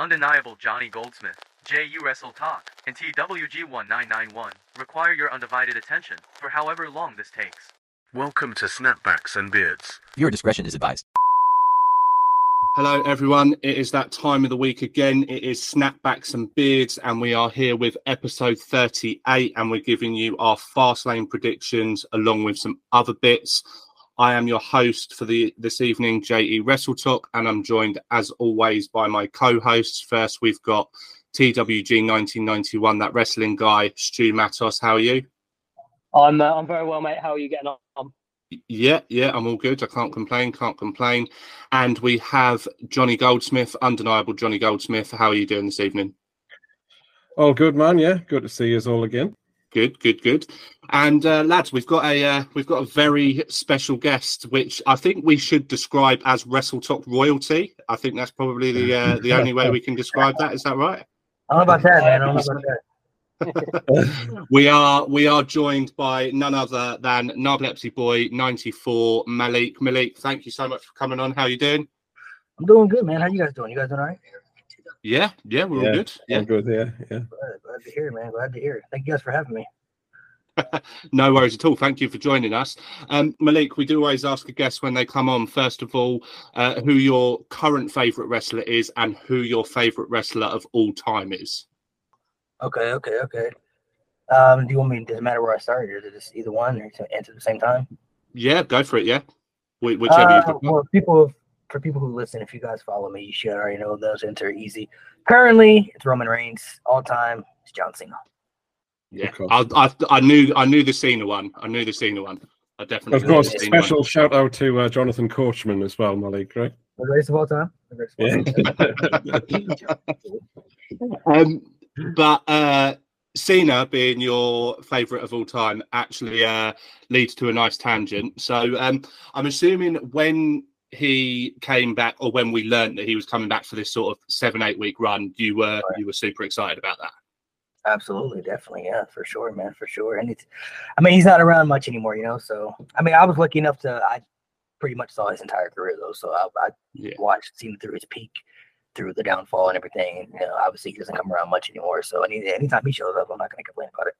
Undeniable Johnny Goldsmith, JU Wrestle Talk, and TWG1991 require your undivided attention for however long this takes. Welcome to Snapbacks and Beards. Your discretion is advised. Hello, everyone. It is that time of the week again. It is Snapbacks and Beards, and we are here with episode 38, and we're giving you our Fastlane predictions along with some other bits. I am your host for the this evening, JE Wrestle Talk, and I'm joined as always by my co-hosts. First, we've got TWG 1991, that wrestling guy, Stu Matos. How are you? I'm uh, I'm very well, mate. How are you getting on? Yeah, yeah, I'm all good. I can't complain, can't complain. And we have Johnny Goldsmith, undeniable Johnny Goldsmith. How are you doing this evening? All good, man. Yeah, good to see you all again. Good, good, good. And uh, lads, we've got a uh, we've got a very special guest, which I think we should describe as Wrestle Talk royalty. I think that's probably the uh, the only way we can describe that. Is that right? I about that, man. I about that. we are we are joined by none other than Narcolepsy Boy 94 Malik. Malik, thank you so much for coming on. How are you doing? I'm doing good, man. How you guys doing? You guys doing all right? Yeah, yeah, we're Yeah, all good. Yeah, All good. Yeah, yeah. Glad, glad to hear it, man. Glad to hear it. Thank you guys for having me. no worries at all. Thank you for joining us. Um, Malik, we do always ask a guest when they come on, first of all, uh, who your current favourite wrestler is and who your favourite wrestler of all time is. Okay, okay, okay. Um, do you want me? Does it matter where I start, or is it just either one, or to answer at the same time? Yeah, go for it. Yeah, Wh- whichever you Uh, prefer. well, people for people who listen, if you guys follow me, you should already know those enter easy. Currently, it's Roman Reigns. All time, it's John Cena. Yeah, Of. I, I, I knew I knew the Cena one. I knew the Cena one. I definitely. Of course, the Cena one. special shout out to uh, Jonathan Coachman as well, Malik. Right? The greatest of all time. The greatest of all Yeah. time. um, but uh, Cena being your favourite of all time actually uh, leads to a nice tangent. So um, I'm assuming when he came back, or when we learned that he was coming back for this sort of seven eight week run, you were you were super excited about that. Absolutely, definitely, yeah, for sure, man, for sure. And it's, I mean, he's not around much anymore, you know. So, I mean, I was lucky enough to, I pretty much saw his entire career though. So I, I Yeah. watched, seen through his peak, through the downfall and everything. And you know, obviously, he doesn't come around much anymore. So, any anytime he shows up, I'm not going to complain about it.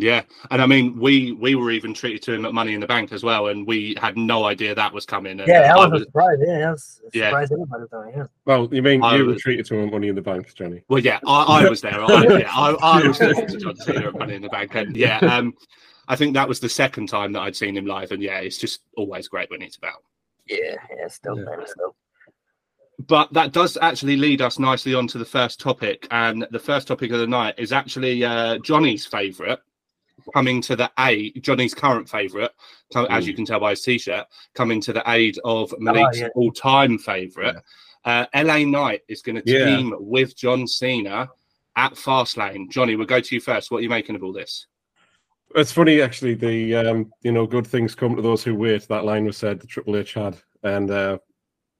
Yeah, and I mean, we we were even treated to him at Money in the Bank as well, and we had no idea that was coming. and Yeah, that I was a surprise. Yeah, that was a Yeah. surprise. everybody, though, yeah. Well, you mean I you were treated to a money in the bank, Johnny? Well, yeah, I, I was there. I, yeah, I, I was talking to John Cena at Money in the Bank, and yeah, um, I think that was the second time that I'd seen him live, and yeah, it's just always great when it's about. Yeah, yeah, it's dope, Yeah. man. It's dope. But that does actually lead us nicely on to the first topic, and the first topic of the night is actually uh, Johnny's favourite. Coming to the aid, Johnny's current favourite, as you can tell by his t-shirt, coming to the aid of Malik's yeah. all-time favourite. Uh, LA Knight is going to Yeah. team with John Cena at Fastlane. Johnny, we'll go to you first. What are you making of all this? It's funny, actually. The um, you know, good things come to those who wait. That line was said. The Triple H had, and uh,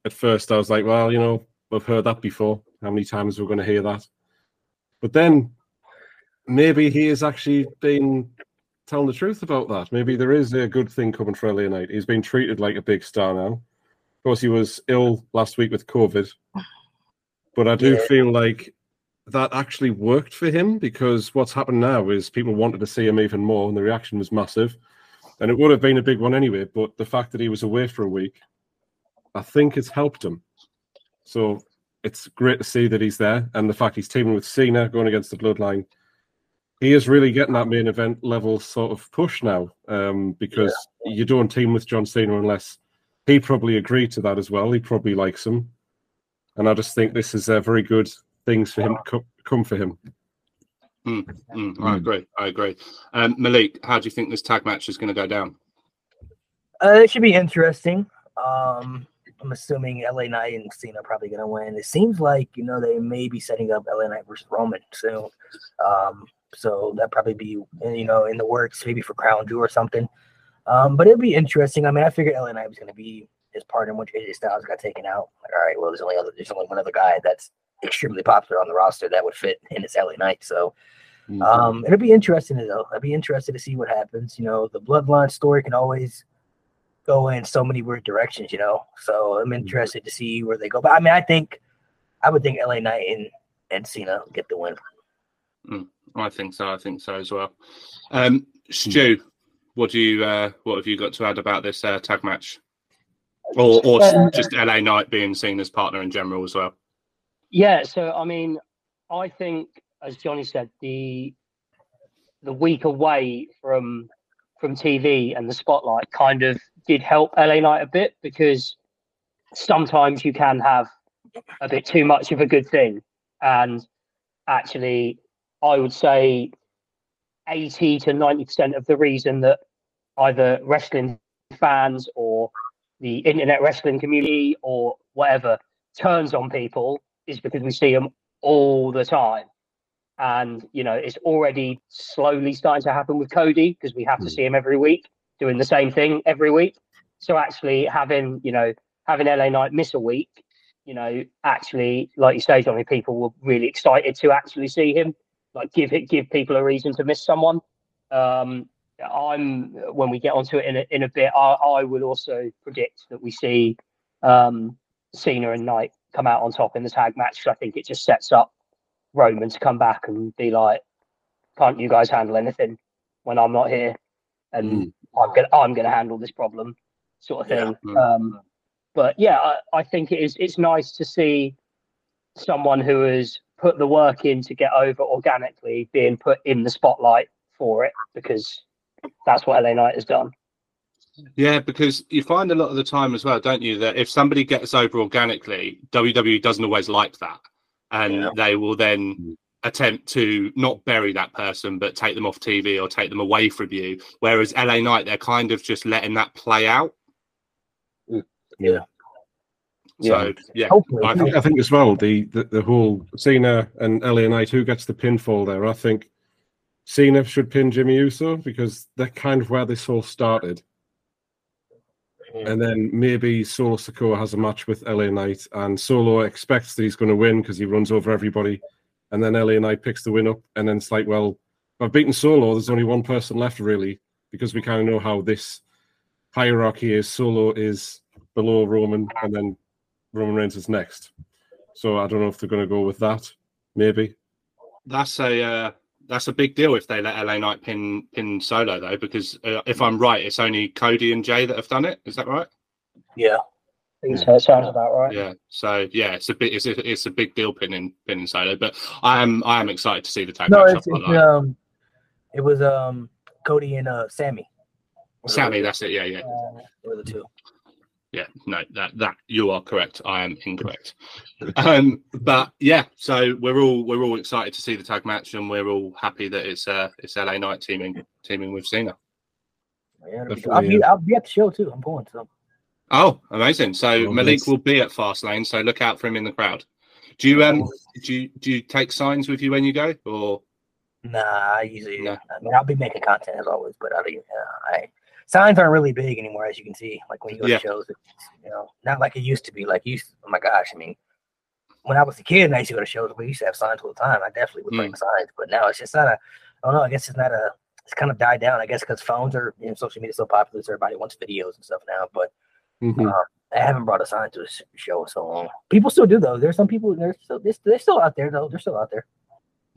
at first I was like, well, you know, we've heard that before. How many times we're going to hear that? But then maybe he has actually been telling the truth about that. Maybe there is a good thing coming for LA Knight. He's been treated like a big star now. Of course, he was ill last week with COVID, but I do Yeah. feel like that actually worked for him because what's happened now is people wanted to see him even more, and the reaction was massive. And it would have been a big one anyway, but the fact that he was away for a week, I think it's helped him. So it's great to see that he's there, and the fact he's teaming with Cena, going against the Bloodline. He is really getting that main event level sort of push now, um, because you don't team with John Cena unless he probably agreed to that as well. He probably likes him, and I just think this is a very good things for him to co- come for him. Mm, I agree. I agree. Um, Malik, how do you think this tag match is going to go down? Uh, it should be interesting. Um, I'm assuming LA Knight and Cena are probably going to win. It seems like you know they may be setting up LA Knight versus Roman soon. Um, so that probably be you know in the works maybe for Crown Jewel or something. Um, but it'd be interesting. I mean, I figured LA Knight was going to be his partner when AJ Styles got taken out. Like, all right, well, there's only other there's only one other guy that's extremely popular on the roster that would fit in this LA Knight. So um, it'll be interesting though. I'd be interested to see what happens. You know, the bloodline story can always go in so many weird directions, you know. So I'm interested to see where they go. But I mean, I think I would think LA Knight and, and Cena get the win. I think so. I think so as well. Um, Stu, what do you uh, what have you got to add about this uh, tag match, or or Uh, just LA Knight being seen as partner in general as well? Yeah, so I mean, I think as Johnny said, the the week away from from TV and the spotlight kind of did help LA Knight a bit because sometimes you can have a bit too much of a good thing, and actually, I would say eighty to ninety percent of the reason that either wrestling fans or the internet wrestling community or whatever turns on people is because we see them all the time. And, you know, it's already slowly starting to happen with Cody because we have to Mm. see him every week doing the same thing every week. So actually having, you know, having LA Knight miss a week, you know, actually, like you say, Johnny, people were really excited to actually see him. Like give it, give people a reason to miss someone. Um, I'm when we get onto it in a, in a bit, I, I would also predict that we see um, Cena and Knight come out on top in the tag match. I think it just sets up Roman to come back and be like, "Can't you guys handle anything when I'm not here?" And I'm gonna I'm gonna handle this problem, sort of thing. Mm. Um, but yeah, I, I think it is. It's nice to see someone who has put the work in to get over organically being put in the spotlight for it because that's what LA Knight has done. Yeah, because you find a lot of the time as well, don't you, that if somebody gets over organically, WWE doesn't always like that. And Yeah. they will then mm. attempt to not bury that person, but take them off TV or take them away from you. Whereas LA Knight, they're kind of just letting that play out. Mm. Yeah. So, yeah. Hopefully. I I think, I think as well the, the the whole Cena and LA Knight who gets the pinfall there. I think Cena should pin Jimmy Uso because they're kind of where this all started. Mm. And then maybe Solo Sikoa has a match with LA Knight, and Solo expects that he's going to win because he runs over everybody. And then LA Knight picks the win up, and then it's like, well, I've beaten Solo. There's only one person left, really, because we kind of know how this hierarchy is. Solo is below Roman, and then Roman Reigns is next. So I don't know if they're going to go with that. Maybe. That's a uh, that's a big deal if they let LA Knight pin pin Solo though, because uh, if I'm right, it's only Cody and Jay that have done it. Is that right? Yeah. I think so. It sounds about right. Yeah. So yeah, it's a bit it's a, it's a big deal pinning pinning Solo, but I am I am excited to see the tag No, match. it's, up it's um, it was um Cody and uh Sammy. Sammy, that's it. Yeah, yeah, Uh, they were the two. Yeah. No, that that you are correct. I am incorrect. um, but yeah, so we're all we're all excited to see the tag match, and we're all happy that it's uh it's LA Knight teaming teaming with Cena. Yeah, be I'll be, I'll be at the show too. I'm going. So Oh, amazing! So Well, Malik that's- will be at Fastlane, so look out for him in the crowd. Do you um do you do you take signs with you when you go, or nah, I usually. No. I mean, I'll be making content as always, but I, don't- uh, I signs aren't really big anymore, as you can see. Like when you go Yeah. to shows, it's, you know, not like it used to be. Like you, used- oh my gosh, I mean, when I was a kid and I used to go to shows, we used to have signs all the time. I definitely would bring signs, but now it's just not a. I don't know. I guess it's not a. It's kind of died down. I guess because phones are, you know, social media is so popular, so everybody wants videos and stuff now. But Mhm. I haven't brought a sign to a show in so long. People still do though. There's some people. They're still. They're, they're still out there though. They're still out there.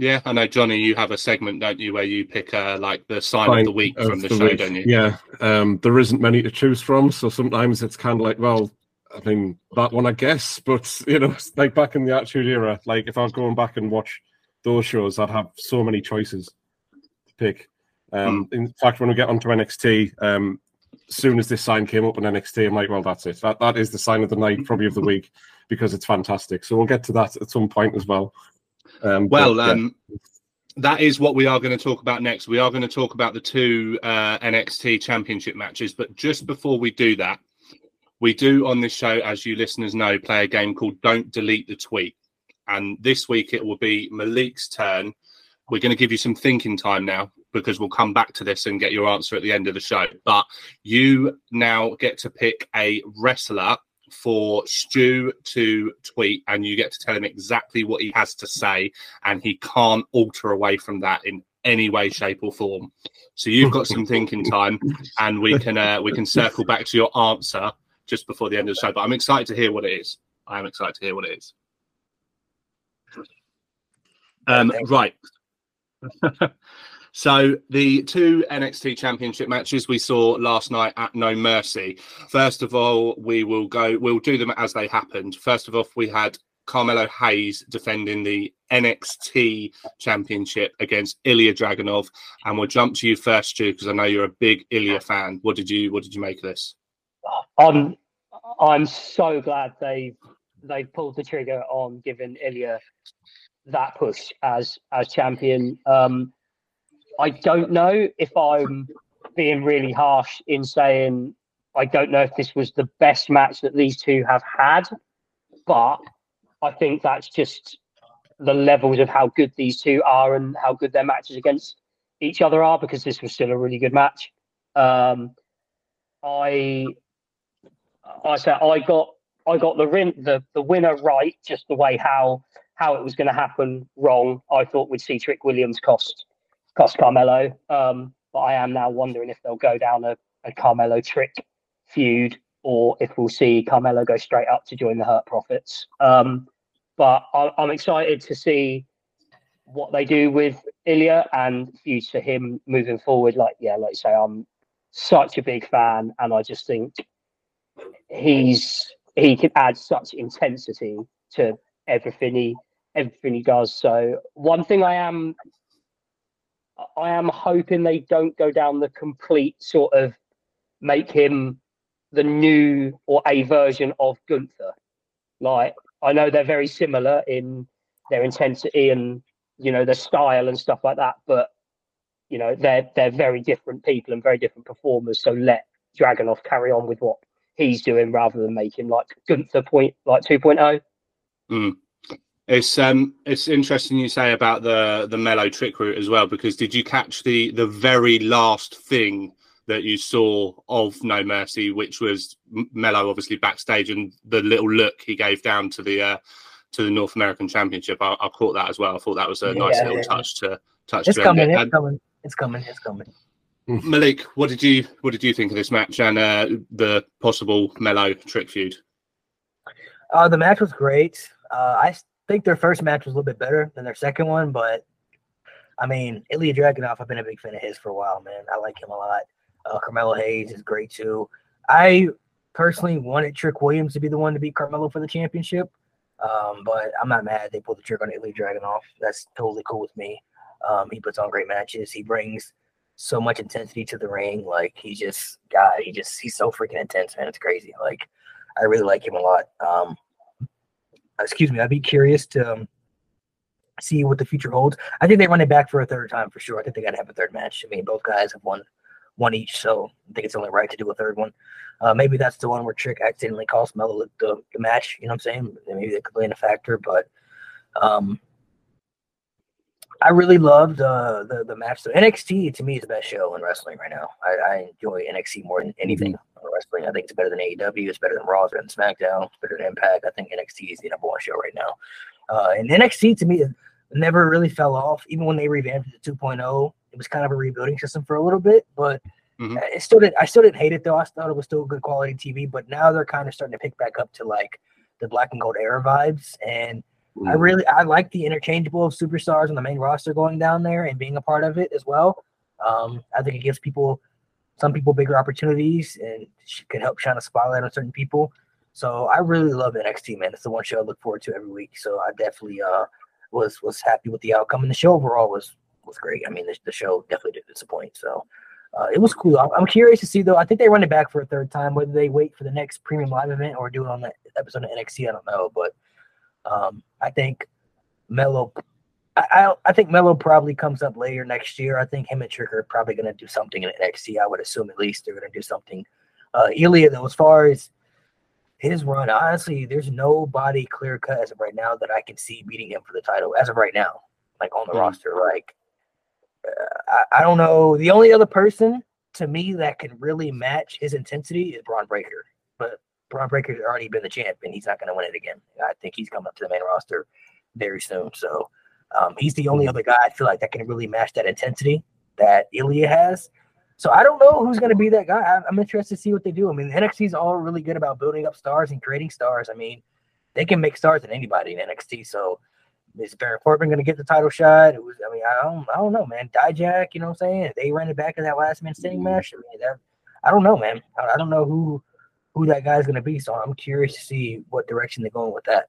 Yeah? I know Johnny, you have a segment, don't you, where you pick uh, like the sign Fine, of the week of from the, the show, week. don't you? Yeah. Um, there isn't many to choose from, so sometimes it's kind of like, well, I mean, that one, I guess. But you know, like back in the Attitude Era, like if I was going back and watch those shows, I'd have so many choices to pick. Um, Hmm. In fact, when we get onto NXT, um, soon as this sign came up on NXT, I'm like, well, that's it. That that is the sign of the night, probably of the week, because it's fantastic. So we'll get to that at some point as well. Um, Well, but, um, that is what we are going to talk about next. We are going to talk about the two uh, NXT championship matches. But just before we do that, we do on this show, as you listeners know, play a game called Don't Delete the Tweet. And this week it will be Malik's turn. We're going to give you some thinking time now because we'll come back to this and get your answer at the end of the show. But you now get to pick a wrestler for Stu to tweet, and you get to tell him exactly what he has to say, and he can't alter away from that in any way, shape, or form. So you've got some thinking time, and we can uh, we can circle back to your answer just before the end of the show. But I'm excited to hear what it is. I am excited to hear what it is. Um, right. so the two NXT Championship matches we saw last night at No Mercy. First of all, we will go. We'll do them as they happened. First of all, we had Carmelo Hayes defending the NXT Championship against Ilya Dragunov, and we'll jump to you first, Stu, because I know you're a big Ilya fan. What did you What did you make of this? I'm I'm so glad they they pulled the trigger on giving Ilya that push as as champion. Um, I don't know if I'm being really harsh in saying I don't know if this was the best match that these two have had, but I think that's just the levels of how good these two are and how good their matches against each other are because this was still a really good match. Um, I I said I got I got the rin, the the winner right, just the way how how it was going to happen wrong. I thought we'd see Trick Williams cost cost Carmelo, um, but I am now wondering if they'll go down a, a Carmelo Trick feud or if we'll see Carmelo go straight up to join the Hurt Profits. Um, but I, I'm excited to see what they do with Ilya and feuds for him moving forward. Like yeah, like I say, I'm such a big fan, and I just think he's he can add such intensity to everything he everything he does. So one thing I am I am hoping they don't go down the complete sort of make him the new or a version of Gunther. Like I know they're very similar in their intensity and you know their style and stuff like that, but you know they're they're very different people and very different performers. So let Dragunov carry on with what he's doing rather than make him like Gunther point like oh. 2.0. It's um it's interesting you say about the the Melo trick route as well because did you catch the the very last thing that you saw of No Mercy, which was M- Melo obviously backstage and the little look he gave down to the uh, to the North American Championship. I, I caught that as well. I thought that was a nice Yeah, little yeah. touch to touch It's to end coming. it. It's And coming. It's coming. It's coming. Malik, what did you what did you think of this match and uh, the possible Melo trick feud? Uh, the match was great. Uh, I s- think their first match was a little bit better than their second one, but I mean, Ilya Dragunov, I've been a big fan of his for a while, man. I like him a lot. Uh, Carmelo Hayes is great too. I personally wanted Trick Williams to be the one to beat Carmelo for the championship, um, but I'm not mad they pulled the trick on Ilya Dragunov. That's totally cool with me. Um, he puts on great matches. He brings so much intensity to the ring. Like he just, God, he just he's so freaking intense, man. It's crazy. Like I really like him a lot. Um, excuse me, I'd be curious to um, see what the future holds. I think they run it back for a third time for sure. I think they got to have a third match. I mean, both guys have won one each, so I think it's only right to do a third one. Uh, maybe that's the one where Trick accidentally cost Melo the, the match. You know what I'm saying? Maybe that could play in a factor, but um, I really loved uh, the the match. So NXT to me is the best show in wrestling right now. I, I enjoy NXT more than anything in wrestling. I think it's better than AEW. It's better than Raw. It's better than SmackDown. It's better than Impact. I think NXT is the number one show right now. Uh, and NXT to me never really fell off. Even when they revamped it to 2.0, it was kind of a rebuilding system for a little bit, but Mhm. I still did. I still didn't hate it though. I thought it was still good quality TV. But now they're kind of starting to pick back up to like the black and gold era vibes. And I really I like the interchangeable of superstars on the main roster going down there and being a part of it as well. Um, I think it gives people some people bigger opportunities and can help shine a spotlight on certain people. So I really love NXT, man. It's the one show I look forward to every week. So I definitely uh was was happy with the outcome, and the show overall was was great. I mean, the, the show definitely didn't disappoint. So uh, it was cool. I'm, I'm curious to see though. I think they run it back for a third time. Whether they wait for the next premium live event or do it on that episode of NXT, I don't know. But um, I think Melo. I, I I think Melo probably comes up later next year. I think him and Trigger are probably going to do something in NXT. I would assume at least they're going to do something. Uh, Ilya though, as far as his run, honestly, there's nobody clear cut as of right now that I can see beating him for the title as of right now, like on the Hmm. roster. Like uh, I, I don't know. The only other person to me that can really match his intensity is Bron Breakker, but Bron Breakker's already been the champ and he's not going to win it again. I think he's coming up to the main roster very soon. So um, he's the only other guy I feel like that can really match that intensity that Ilya has. So I don't know who's going to be that guy. I- I'm interested to see what they do. I mean, NXT's all really good about building up stars and creating stars. I mean, they can make stars in anybody in NXT. So is Baron Corbin going to get the title shot? It was. I mean, I don't. I don't know, man. Dijak, you know what I'm saying? They ran it back in that last man standing match. I mean, that. I don't know, man. I, I don't know who who that guy's going to be. So I'm curious to see what direction they're going with that.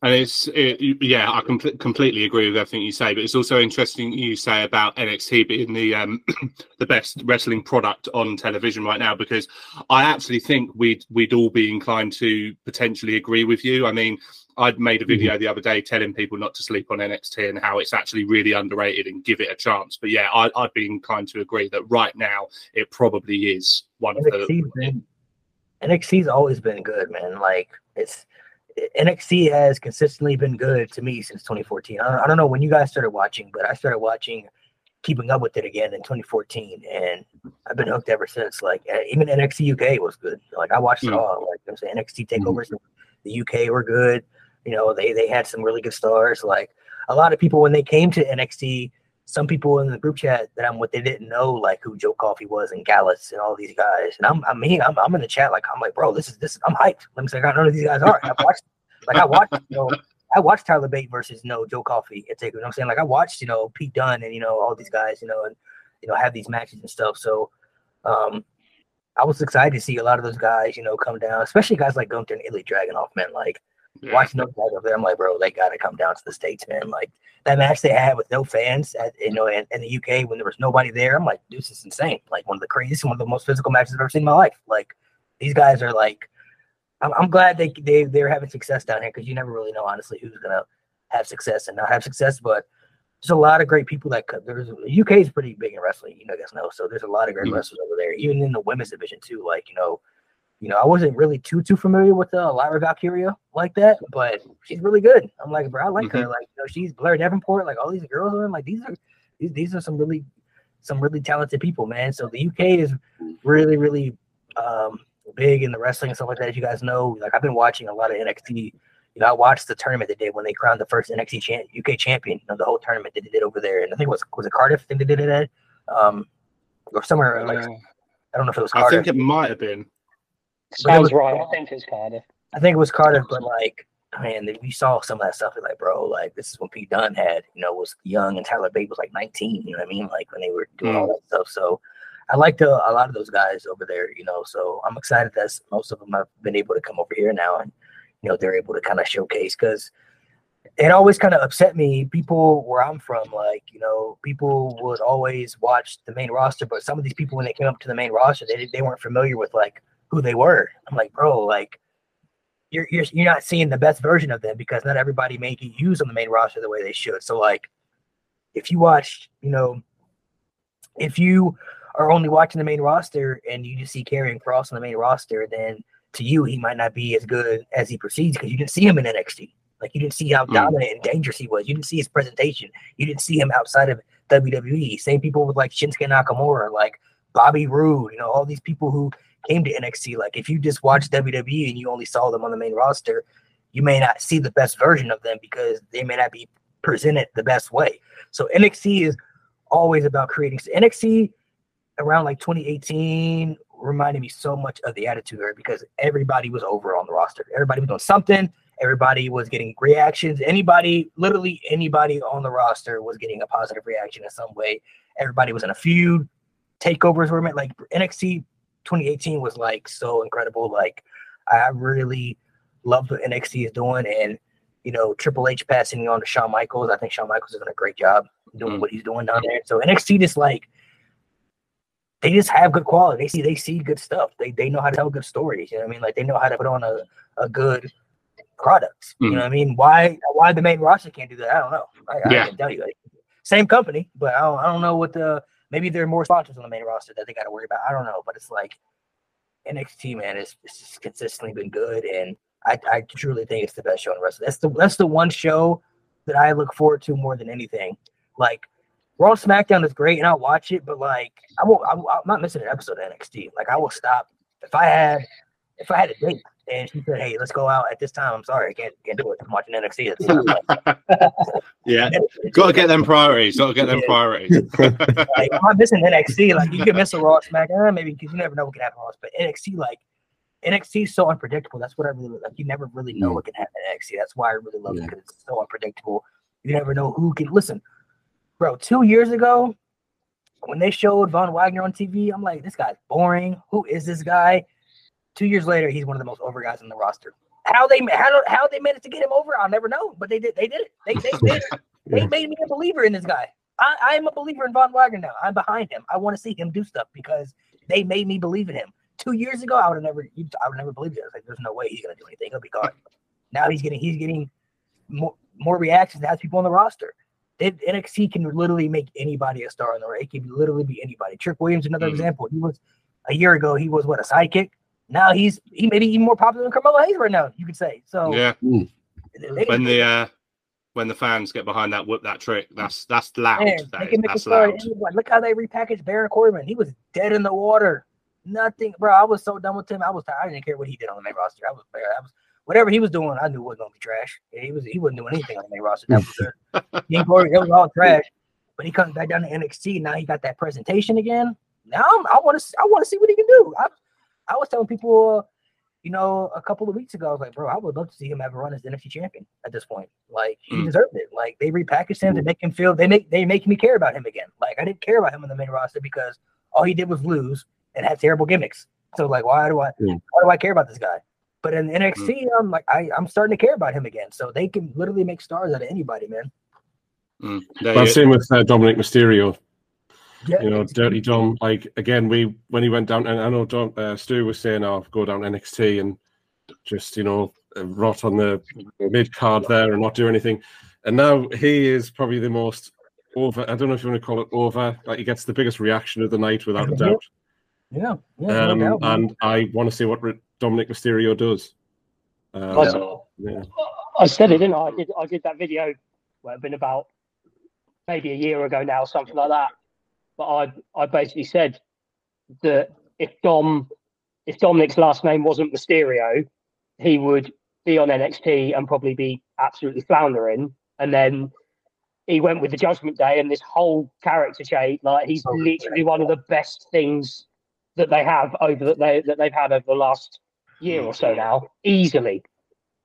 And it's it, yeah, I com- completely agree with everything you say. But it's also interesting you say about NXT being the um, the best wrestling product on television right now because I actually think we'd we'd all be inclined to potentially agree with you. I mean, I'd made a video mm-hmm. the other day telling people not to sleep on NXT and how it's actually really underrated and give it a chance. But yeah, I, would be inclined to agree that right now it probably is one of the. Been, NXT's always been good, man. Like it's NXT has consistently been good to me since 2014. I, I don't know when you guys started watching, but I started watching, keeping up with it again in 2014, and I've been hooked ever since. Like eh, even NXT UK was good. Like I watched mm. it all. Like I'm saying, NXT mm-hmm. takeovers, mm. the UK were good. You know, they they had some really good stars. Like a lot of people when they came to NXT, some people in the group chat that I'm with, they didn't know like who Joe Coffey was and Gallus and all these guys. And I'm, I mean, I'm, I'm in the chat like I'm like, bro, this is this. I'm hyped. Let me say, I got none of these guys are. I watched, like I watched, you know, I watched Tyler Bate versus you know Joe Coffey at Taker. You know I'm saying? Like I watched, you know, Pete Dunne and you know all these guys, you know, and you know have these matches and stuff. So, um, I was excited to see a lot of those guys, you know, come down, especially guys like Gunther and Ilya Dragunov, man. Like yeah. watching those guys over there, I'm like, bro, they got to come down to the states, man. Like that match they had with no fans, at, you know, in, in, the UK when there was nobody there, I'm like, this is insane. Like one of the craziest, one of the most physical matches I've ever seen in my life. Like these guys are like, I'm, I'm glad they they they're having success down here because you never really know honestly who's gonna have success and not have success, but. There's a lot of great people that could. There's UK is pretty big in wrestling, you know, guys know. So there's a lot of great mm-hmm. wrestlers over there, even in the women's division too. Like you know, you know, I wasn't really too too familiar with uh, Lyra Valkyria like that, but she's really good. I'm like, bro, I like mm-hmm. her. Like, you know, she's Blair Davenport. Like all these girls are like these are these, these are some really some really talented people, man. So the UK is really really um, big in the wrestling and stuff like that. As you guys know, like I've been watching a lot of NXT. You know, I watched the tournament they did when they crowned the first NXT champ, UK champion. You know, the whole tournament that they did over there, and I think it was was it Cardiff? I think they did it at, um, or somewhere like uh, I don't know if it was. Cardiff. I think it might have been. Sounds right. I think it's Cardiff. I think it was Cardiff, but like, man, we saw some of that stuff. Like, bro, like this is when Pete Dunne had, you know, was young and Tyler Bate was like 19. You know what I mean? Like when they were doing mm. all that stuff. So I liked a, a lot of those guys over there. You know, so I'm excited that most of them have been able to come over here now, and you know, they're able to kind of showcase because it always kind of upset me. People where I'm from, like, you know, people would always watch the main roster, but some of these people, when they came up to the main roster, they, they weren't familiar with like who they were. I'm like, bro, like you're you're you're not seeing the best version of them because not everybody may get used on the main roster the way they should. So like if you watch, you know, if you are only watching the main roster and you just see Karrion Kross on the main roster, then to you he might not be as good as he proceeds because you didn't see him in NXT. Like you didn't see how mm. dominant and dangerous he was. You didn't see his presentation. You didn't see him outside of WWE. Same people with like Shinsuke Nakamura, like Bobby Roode, you know, all these people who came to NXT. Like if you just watched WWE and you only saw them on the main roster, you may not see the best version of them because they may not be presented the best way. So NXT is always about creating so NXT around like 2018 reminded me so much of the attitude era because everybody was over on the roster. Everybody was doing something. Everybody was getting reactions. Anybody, literally anybody on the roster was getting a positive reaction in some way. Everybody was in a feud. Takeovers were meant like NXT 2018 was like so incredible. Like I really love what NXT is doing, and you know Triple H passing on to Shawn Michaels. I think Shawn Michaels is doing a great job doing mm. what he's doing down there. So NXT just like they just have good quality. They see they see good stuff. They they know how to tell good stories. You know what I mean? Like they know how to put on a, a good product. Mm. You know what I mean? Why why the main roster can't do that? I don't know. I, yeah. I can tell you. Like, same company, but I don't, I don't know what the maybe there are more sponsors on the main roster that they got to worry about. I don't know, but it's like NXT man, it's just consistently been good, and I, I truly think it's the best show in wrestling. That's the that's the one show that I look forward to more than anything. Like Raw SmackDown is great, and I'll watch it, but like I will, I'm, I'm not missing an episode of NXT. Like I will stop if I had if I had a date and she said, "Hey, let's go out at this time." I'm sorry, I can't can't do it. I'm watching NXT. yeah, got to get them priorities. Got to get them priorities. like, I'm missing NXT. Like you can miss a Raw SmackDown, eh, maybe because you never know what can happen. But NXT, like NXT is so unpredictable. That's what I really like. You never really know what can happen in NXT. That's why I really love it because it's so unpredictable. You never know who can listen. Bro, two years ago, when they showed Von Wagner on TV, I'm like, this guy's boring. Who is this guy? Two years later, he's one of the most over guys on the roster. How they how how they managed to get him over, I'll never know. But they did. They did it. They they made, they made me a believer in this guy. I, I am a believer in Von Wagner now. I'm behind him. I want to see him do stuff because they made me believe in him. Two years ago, I would have never, I would never believed it. I was like, "There's no way he's gonna do anything. He'll be gone." now he's getting, he's getting more, more reactions. Has people on the roster. It, NXT can literally make anybody a star in the ring. It can literally be anybody. Trick Williams, another Mhm. example. He was a year ago. He was what a sidekick. Now he's he may be even more popular than Carmelo Hayes right now. You could say so. Yeah. they- When the uh, when the fans get behind that whip that trick, that's that's loud. Man, That they is- can make that's story. loud. Like, look how they repackaged Baron Corbin. He was dead in the water. Nothing, bro. I was so done with him. I was I didn't care what he did on the main roster. I was I was whatever he was doing. I knew it wasn't gonna be trash. He was he wasn't doing anything on the main roster. That was good. King Corbin, that was all trash. But he comes back down to NXT. Now he got that presentation again. Now I'm, I want to I want to see what he can do. I I was telling people. You know, a couple of weeks ago, I was like, bro, I would love to see him have a run as the NXT champion at this point. Like he Mm. deserved it. Like they repackaged him to make him feel they make they make me care about him again. Like I didn't care about him on the main roster because all he did was lose and had terrible gimmicks. So like why do I Mm. why do I care about this guy? But in NXT, I'm like I, I'm starting to care about him again. So they can literally make stars out of anybody, man. Mm. Well, same with uh, Dominic Mysterio. Yeah, You know, it's- Dirty Dom. Like again, we when he went down, and I know Dom, uh, Stu was saying, "I'll "Oh, go down NXT and just you know uh, rot on the mid card there and not do anything." And now he is probably the most over. I don't know if you want to call it over. Like he gets the biggest reaction of the night without a doubt. yeah, yeah, no Um, doubt, and I want to see what Dominic Mysterio does. Um, I, s- yeah. I said it, didn't I? I did, I did that video, well, it's been about maybe a year ago now, something like that. But I, I basically said that if Dom, if Dominic's last name wasn't Mysterio, he would be on NXT and probably be absolutely floundering. And then he went with the Judgment Day and this whole character change. Like he's literally one of the best things that they have over that they that they've had over the last year or so now. Easily,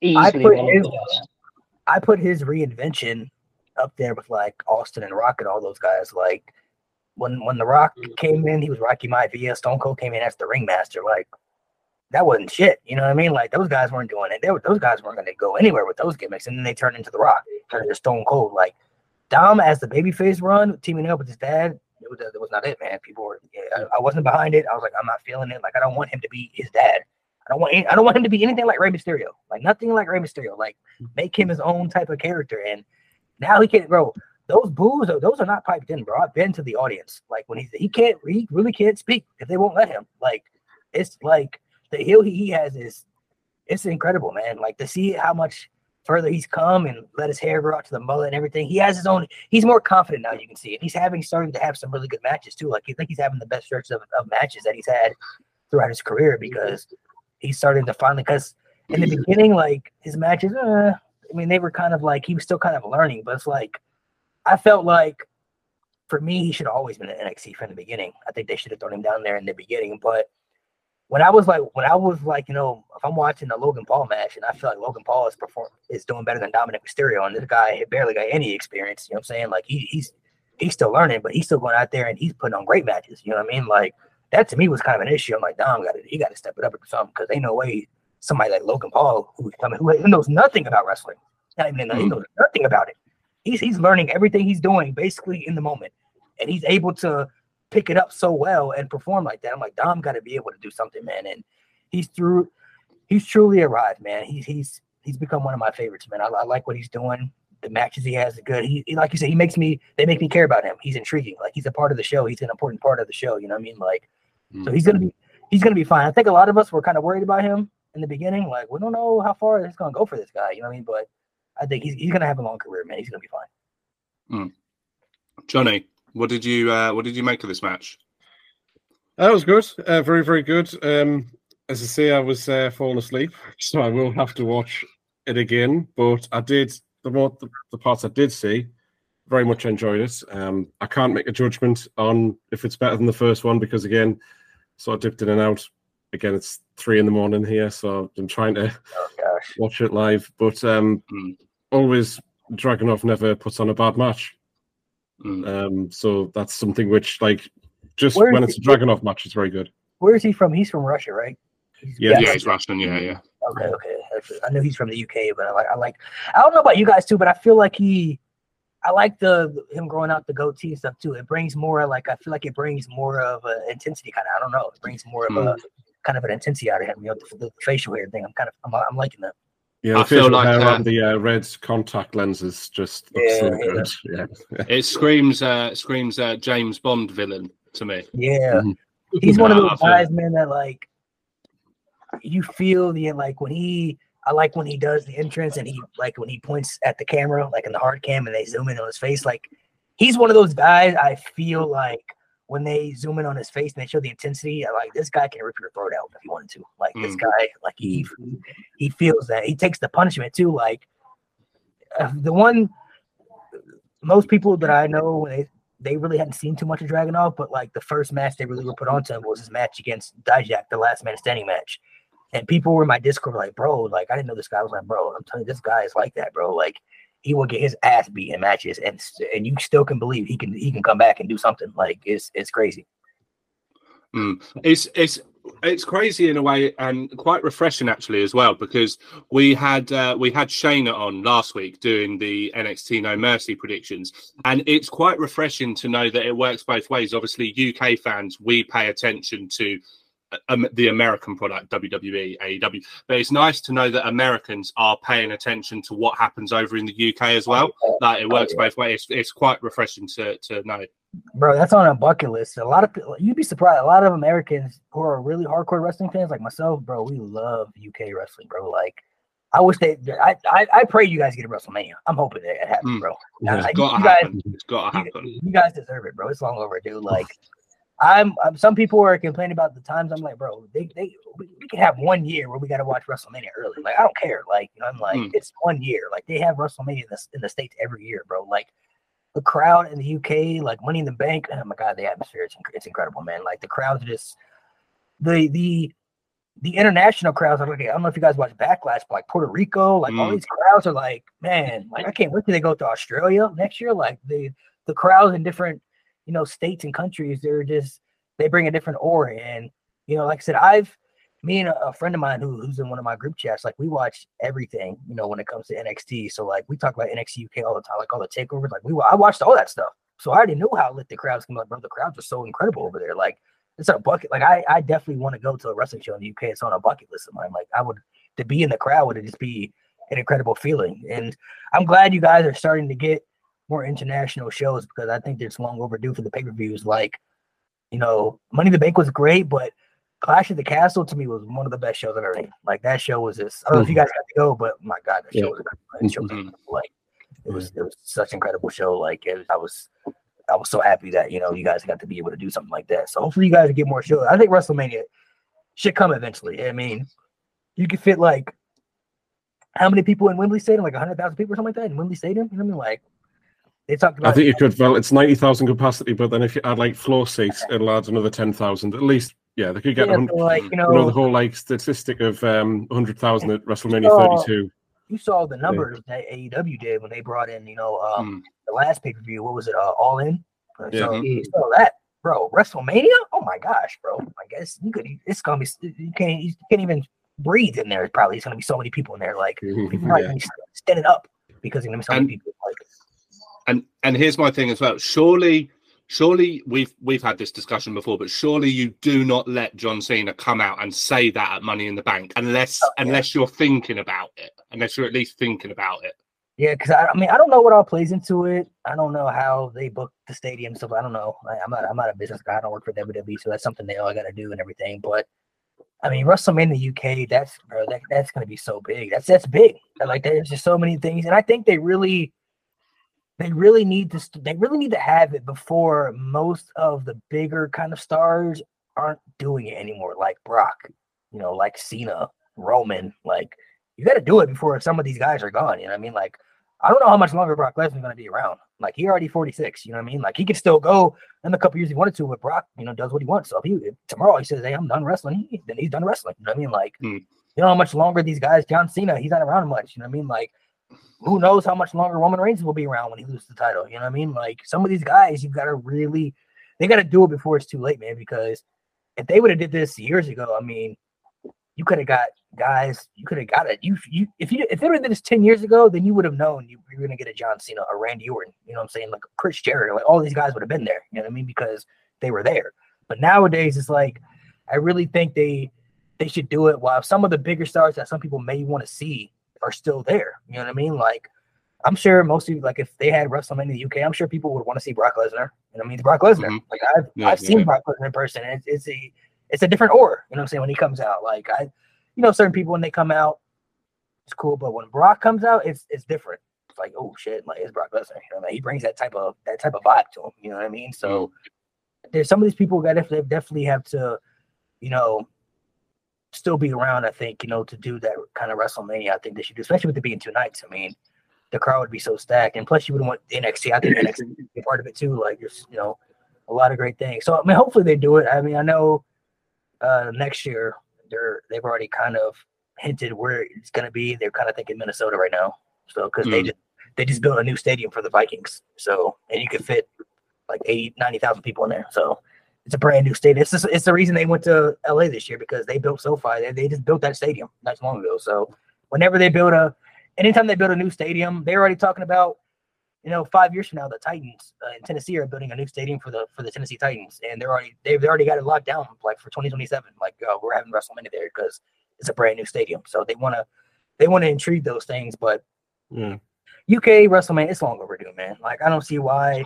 easily. I put his-. I put his reinvention up there with like Austin and Rock and all those guys. Like when when the Rock mm. came in, he was Rocky Maivia. Stone Cold came in as the ringmaster. Like that wasn't shit. You know what I mean? Like those guys weren't doing it. They were, those guys weren't going to go anywhere with those gimmicks. And then they turned into the Rock, turned into Stone Cold. Like Dom as the babyface run, teaming up with his dad. It was, it was not it, man. People were. Yeah, I, I wasn't behind it. I was like, I'm not feeling it. Like I don't want him to be his dad. I don't want. any- I don't want him to be anything like Rey Mysterio. Like nothing like Rey Mysterio. Like make him his own type of character. And now he can, bro. Those boos, those are not piped in, bro. I've been to the audience. Like when he's, he can't, he really can't speak if they won't let him. Like it's like the heel he, he has is, it's incredible, man. Like to see how much further he's come and let his hair grow out to the mullet and everything. He has his own. He's more confident now. You can see it. He's having starting to have some really good matches too. Like I think he's having the best stretch of, of matches that he's had throughout his career because he's starting to finally. Because in the beginning, like his matches, uh, I mean, they were kind of like he was still kind of learning, but it's like I felt like for me, he should have always been an NXT from the beginning. I think they should have thrown him down there in the beginning. But when I was like, when I was like, you know, if I'm watching a Logan Paul match and I feel like Logan Paul is perform is doing better than Dominic Mysterio, and this guy barely got any experience, you know what I'm saying? Like he, he's he's still learning, but he's still going out there and he's putting on great matches. You know what I mean? Like that to me was kind of an issue. I'm like, Dom got to he got to step it up or something because ain't no way somebody like Logan Paul who's coming who knows nothing about wrestling, not even he mm-hmm. knows nothing about it. He's he's learning everything he's doing basically in the moment, and he's able to pick it up so well and perform like that. I'm like, Dom got to be able to do something, man. And he's through. He's truly arrived, man. He's he's he's become one of my favorites, man. I, I like what he's doing. The matches he has are good. He, he- like you said, he makes me. They make me care about him. He's intriguing. Like he's a part of the show. He's an important part of the show. You know what I mean? Like, so he's gonna be he's gonna be fine. I think a lot of us were kind of worried about him in the beginning. Like, we don't know how far it's gonna go for this guy. You know what I mean? But I think he's he's gonna have a long career, man. He's gonna be fine. Johnny, what did you uh, what did you make of this match? That was good. Uh, very, very good. Um, as I say, I was uh, falling asleep, so I will have to watch it again. But I did the more the, the parts I did see, very much enjoyed it. Um, I can't make a judgment on if it's better than the first one because again, sort of dipped in and out again, it's three in the morning here, so I'm trying to gosh. Watch it live. But um, Mm. always Dragunov never puts on a bad match. Mm. Um, so that's something which, like, just Where when is it's a he- Dragunov match, it's very good. Where is he from? He's from Russia, right? He's- Yeah. Yeah, he's Russian. Yeah, yeah. Okay, okay. I know he's from the UK, but I like, I like, I don't know about you guys too, but I feel like he, I like the him growing out the goatee and stuff too. It brings more like I feel like it brings more of an intensity kind of. I don't know. It brings more of a kind of an intensity out of him. You know, the, the facial hair thing. I'm kind of I'm, I'm liking that. Yeah, I the feel facial like, hair and the uh, red contact lenses just look Yeah, so yeah. good. Yeah. It screams uh, screams uh, James Bond villain to me. Yeah, Mhm. he's one of those I feel- guys, man. That like you feel the like when he. I like when he does the entrance and he like when he points at the camera, like in the hard cam, and they zoom in on his face. Like he's one of those guys. I feel like when they zoom in on his face and they show the intensity, I like this guy can rip your throat out if he wanted to. Like this Mm. guy, like he he feels that he takes the punishment too. Like uh, the one most people that I know they they really hadn't seen too much of Dragunov, but like the first match they really were put onto him was his match against Dijak, the last man standing match. And people were in my Discord like, bro, like I didn't know this guy was like, bro. I'm telling you, this guy is like that, bro. Like he will get his ass beat in matches, and and you still can believe he can he can come back and do something. Like it's it's crazy. It's it's it's crazy in a way and quite refreshing actually as well because we had uh, we had Shayna on last week doing the NXT No Mercy predictions and it's quite refreshing to know that it works both ways. Obviously, UK fans we pay attention to um, the American product WWE AEW, but it's nice to know that Americans are paying attention to what happens over in the UK as well. Like it works both ways. It's, it's quite refreshing to to know. Bro, that's on a bucket list. A lot of people, you'd be surprised. A lot of Americans who are really hardcore wrestling fans, like myself, bro, we love UK wrestling, bro. Like, I wish they, I, I, I pray you guys get a WrestleMania. I'm hoping that it happens, Mm. bro. Yeah. I- It's got you to guys, happen. It's got to you, happen. you guys deserve it, bro. It's long overdue. Like, I'm, I'm some people are complaining about the times. I'm like, bro, they, they, we, we can have one year where we got to watch WrestleMania early. Like, I don't care. Like, you know, I'm like, Mm. it's one year. Like, they have WrestleMania in the, in the states every year, bro. Like, the crowd in the UK, like Money in the Bank. Oh my god, the atmosphere is inc- it's incredible, man. Like the crowds are just the the the international crowds are like I don't know if you guys watch Backlash, but like Puerto Rico, like all Mm. these crowds are like, man, like I can't wait till they go to Australia next year. Like the the crowds in different you know states and countries, they're just they bring a different aura. And you know, like I said, I've me and a, friend of mine who, who's in one of my group chats, like we watch everything, you know, when it comes to NXT. So like we talk about NXT UK all the time, like all the takeovers. Like we i watched all that stuff. So I already knew how lit the crowds can be. Like, bro, the crowds are so incredible over there. Like it's a bucket. Like I, I definitely want to go to a wrestling show in the UK. It's on a bucket list of mine. Like I would to be in the crowd would just be an incredible feeling. And I'm glad you guys are starting to get more international shows because I think it's long overdue for the pay-per-views. Like, you know, Money in the Bank was great, but Clash of the Castle to me was one of the best shows I've ever seen. Like that show was just I don't know if you guys got to go, but my god, that show Yeah. was incredible. That show was Mhm. like it was it was such an incredible show. Like it, I was I was so happy that you know you guys got to be able to do something like that. So hopefully you guys get more shows. I think WrestleMania should come eventually. I mean, you could fit like how many people in Wembley Stadium? Like hundred thousand people or something like that in Wembley Stadium. You know what I mean? Like they talked about. I think you could. Well, it's ninety thousand capacity, but then if you add like floor seats, it'll add another ten thousand at least. Yeah, they could get. yeah, 100 so, like you you know the whole like statistic of um hundred thousand at WrestleMania Oh. thirty two. you saw the numbers that AEW did when they brought in, you know, um, Mm. the last pay per view. What was it? Uh, All In. Uh, Yeah. So you saw that, bro. WrestleMania. Oh my gosh, bro. I guess you could. It's gonna be. You can't. You can't even breathe in there. Probably it's gonna be so many people in there. Like people Yeah. standing up because there's gonna be so many people. Like and and here's my thing as well surely surely we've we've had this discussion before but surely you do not let john cena come out and say that at money in the bank unless Oh, yeah. unless you're thinking about it unless you're at least thinking about it Yeah, because I, I mean I don't know what all plays into it. I don't know how they book the stadium stuff. I don't know. I, I'm not I'm not a business guy. I don't work for WWE, so that's something they all got to do and everything. But I mean WrestleMania UK, that's bro, that, that's gonna be so big. That's that's big. Like there's just so many things, and I think they really they really need to they really need to have it before most of the bigger kind of stars aren't doing it anymore. Like Brock, you know, like Cena, Roman, like you got to do it before some of these guys are gone. You know what I mean? Like I don't know how much longer Brock Lesnar's going to be around. Like he already 46, you know what I mean? Like he could still go in a couple years he wanted to, but Brock, you know, does what he wants. So if he if tomorrow he says, "Hey, I'm done wrestling," he, then he's done wrestling. You know what I mean? Like Hmm. you know how much longer these guys, John Cena, he's not around much. You know what I mean? Like who knows how much longer Roman Reigns will be around when he loses the title? You know what I mean? Like some of these guys, you've got to really, they got to do it before it's too late, man. Because if they would have did this years ago, I mean, you could have got guys. You could have got it. You, you, if you, if they would have did this ten years ago, then you would have known you, you were gonna get a John Cena, a Randy Orton. You know what I'm saying? Like Chris Jericho, like all these guys would have been there. You know what I mean? Because they were there. But nowadays, it's like I really think they they should do it while some of the bigger stars that some people may want to see are still there. You know what I mean? Like I'm sure most of you, like if they had WrestleMania in the UK, I'm sure people would want to see Brock Lesnar. You know what I mean? Brock Lesnar. Mhm. Like I've Yeah, I've seen yeah. Brock Lesnar in person, it's, it's a it's a different aura. You know what I'm saying? When he comes out, like I, you know, certain people when they come out, it's cool, but when Brock comes out, it's it's different. It's like oh shit, like it's Brock Lesnar. You know, mean? he brings that type of that type of vibe to him. You know what I mean? So there's some of these people that definitely have to, you know, still be around. I think you know to do that kind of WrestleMania. I think they should do, especially with it being two nights. I mean, the crowd would be so stacked, and plus you would want NXT. I think NXT would be part of it too. Like just you know, a lot of great things. So I mean, hopefully they do it. I mean, I know uh next year they're they've already kind of hinted where it's going to be. They're kind of thinking Minnesota right now. So because they Mm. just they just built a new stadium for the Vikings. So and you could fit like 80, 90,000 people in there. So it's a brand new stadium. It's just, it's the reason they went to LA this year because they built SoFi. They, they just built that stadium not too long ago. So whenever they build a, anytime they build a new stadium, they're already talking about, you know, five years from now, the Titans uh, in Tennessee are building a new stadium for the for the Tennessee Titans, and they're already they've already got it locked down like for 2027. Like uh, we're having WrestleMania there because it's a brand new stadium. So they want to they want to intrigue those things, but Yeah. UK WrestleMania, it's long overdue, man. Like I don't see why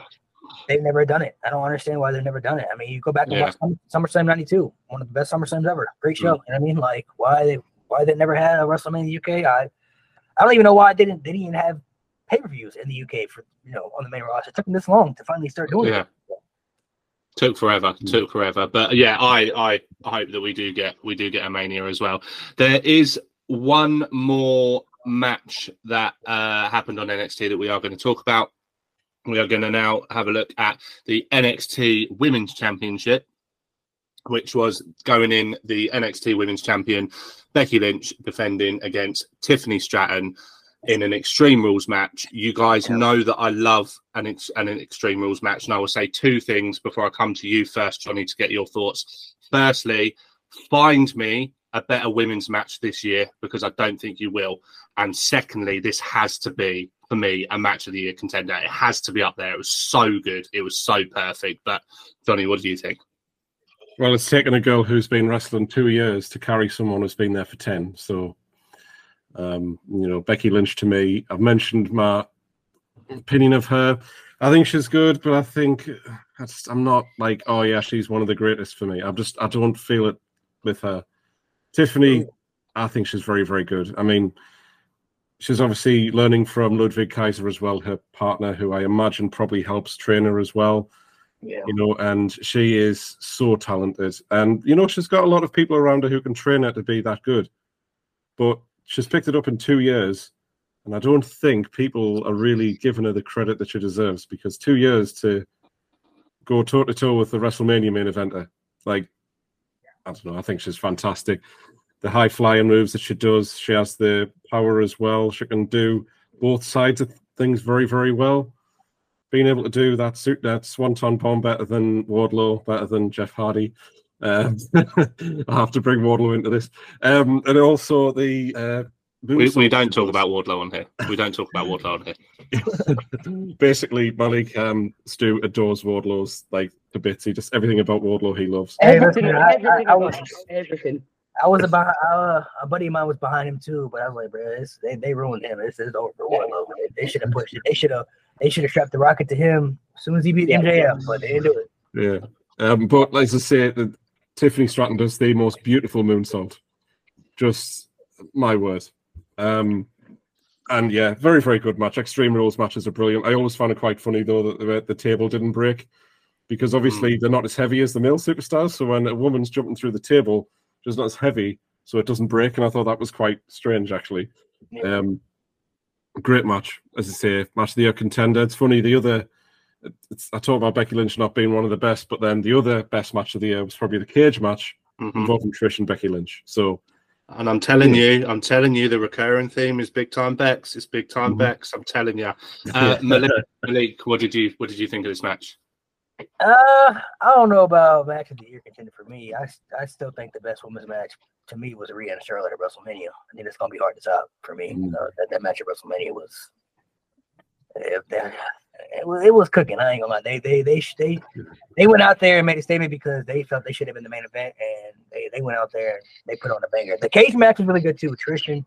they've never done it. I don't understand why they've never done it. I mean, you go back and Yeah. watch Summer, SummerSlam '92, one of the best SummerSlams ever. Great show. You know what I mean? Like why they why they never had a WrestleMania UK? I I don't even know why they didn't they didn't even have pay per views in the UK for you know on the main roster. It took them this long to finally start doing Yeah. it. took forever took forever but yeah i i I hope that we do get we do get a mania as well there is one more match that uh happened on nxt that we are going to talk about we are going to now have a look at the nxt women's championship which was going in the nxt women's champion becky lynch defending against tiffany stratton in an extreme rules match. You guys know that i love an, ex- an extreme rules match and i will say two things before i come to you first johnny to get your thoughts. Firstly find me a better women's match this year because i don't think you will and secondly this has to be for me a match of the year contender it has to be up there it was so good it was so perfect but johnny what do you think Well, it's taken a girl who's been wrestling two years to carry someone who's been there for 10. So, um, you know, Becky Lynch to me, I've mentioned my opinion of her. I think she's good, but I think I I'm not like, oh, yeah, she's one of the greatest for me. I'm just, I don't feel it with her. Tiffany, oh. I think she's very, very good. I mean, she's obviously learning from Ludwig Kaiser as well, her partner, who I imagine probably helps train her as well Yeah. you know, and she is so talented. And, you know, she's got a lot of people around her who can train her to be that good. But she's picked it up in two years. And I don't think people are really giving her the credit that she deserves because two years to go toe to toe with the WrestleMania main eventer, like, I don't know, I think she's fantastic. The high flying moves that she does, she has the power as well. She can do both sides of things very, very well being able to do that suit that swanton bomb better than Wardlow, better than Jeff Hardy. Um, I have to bring Wardlow into this, um, and also the. Uh, we, we don't talk about Wardlow on here. We don't talk about Wardlow on here. Basically, Malik um, Stu adores Wardlow's like to bits. He just everything about Wardlow he loves. Hey, Everything, I- everything I- I about was- everything. I was about uh, a buddy of mine was behind him too, but I was like, bro, it's, they they ruined him. This is over for Wardlow. They, they should have pushed it. They should have they should have strapped the rocket to him as soon as he beat Yeah. MJF, but they didn't do it. Yeah, um, but as I say, the, Tiffany Stratton does the most beautiful moonsault. Just my word. Um, and yeah, very very good match. Extreme Rules matches are brilliant. I always found it quite funny though that the, the table didn't break because obviously they're not as heavy as the male superstars. So when a woman's jumping through the table, she's not as heavy, so it doesn't break. And I thought that was quite strange actually. Yeah. Um, Great match, as I say, match of the year contender. It's funny, the other, it's, I talk about Becky Lynch not being one of the best, but then the other best match of the year was probably the cage match Mhm. involving Trish and Becky Lynch. So And I'm telling you, I'm telling you, the recurring theme is big time Bex. It's big time Mhm. Bex. I'm telling you. Uh, Malik, Malik, what did you what did you think of this match? Uh, I don't know about match of the year contender for me. I, I still think the best women's match to me was Rhea and Charlotte at WrestleMania. I think it's gonna be hard to top for me. Mm. Uh, that, that match at WrestleMania was it, it was it was cooking. I ain't gonna lie. They they they they they went out there and made a statement because they felt they should have been the main event, and they, they went out there and they put on a banger. The cage match was really good too. Trish and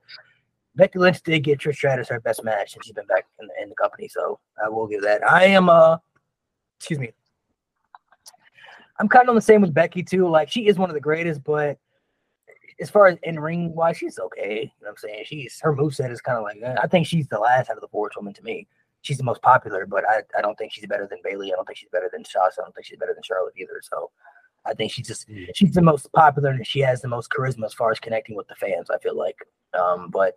Becky Lynch did get Trish Stratus her best match since she's been back in the, in the company, so I will give that. I am uh, excuse me. I'm kind of on the same with Becky too. Like she is one of the greatest, but as far as in ring wise, she's okay. You know what I'm saying? She's her moveset is kind of like eh, I think she's the last out of the four women to me. She's the most popular, but I, I don't think she's better than Bayley. I don't think she's better than Sasha. I don't think she's better than Charlotte either. So I think she's just she's the most popular and she has the most charisma as far as connecting with the fans. I feel like, um, but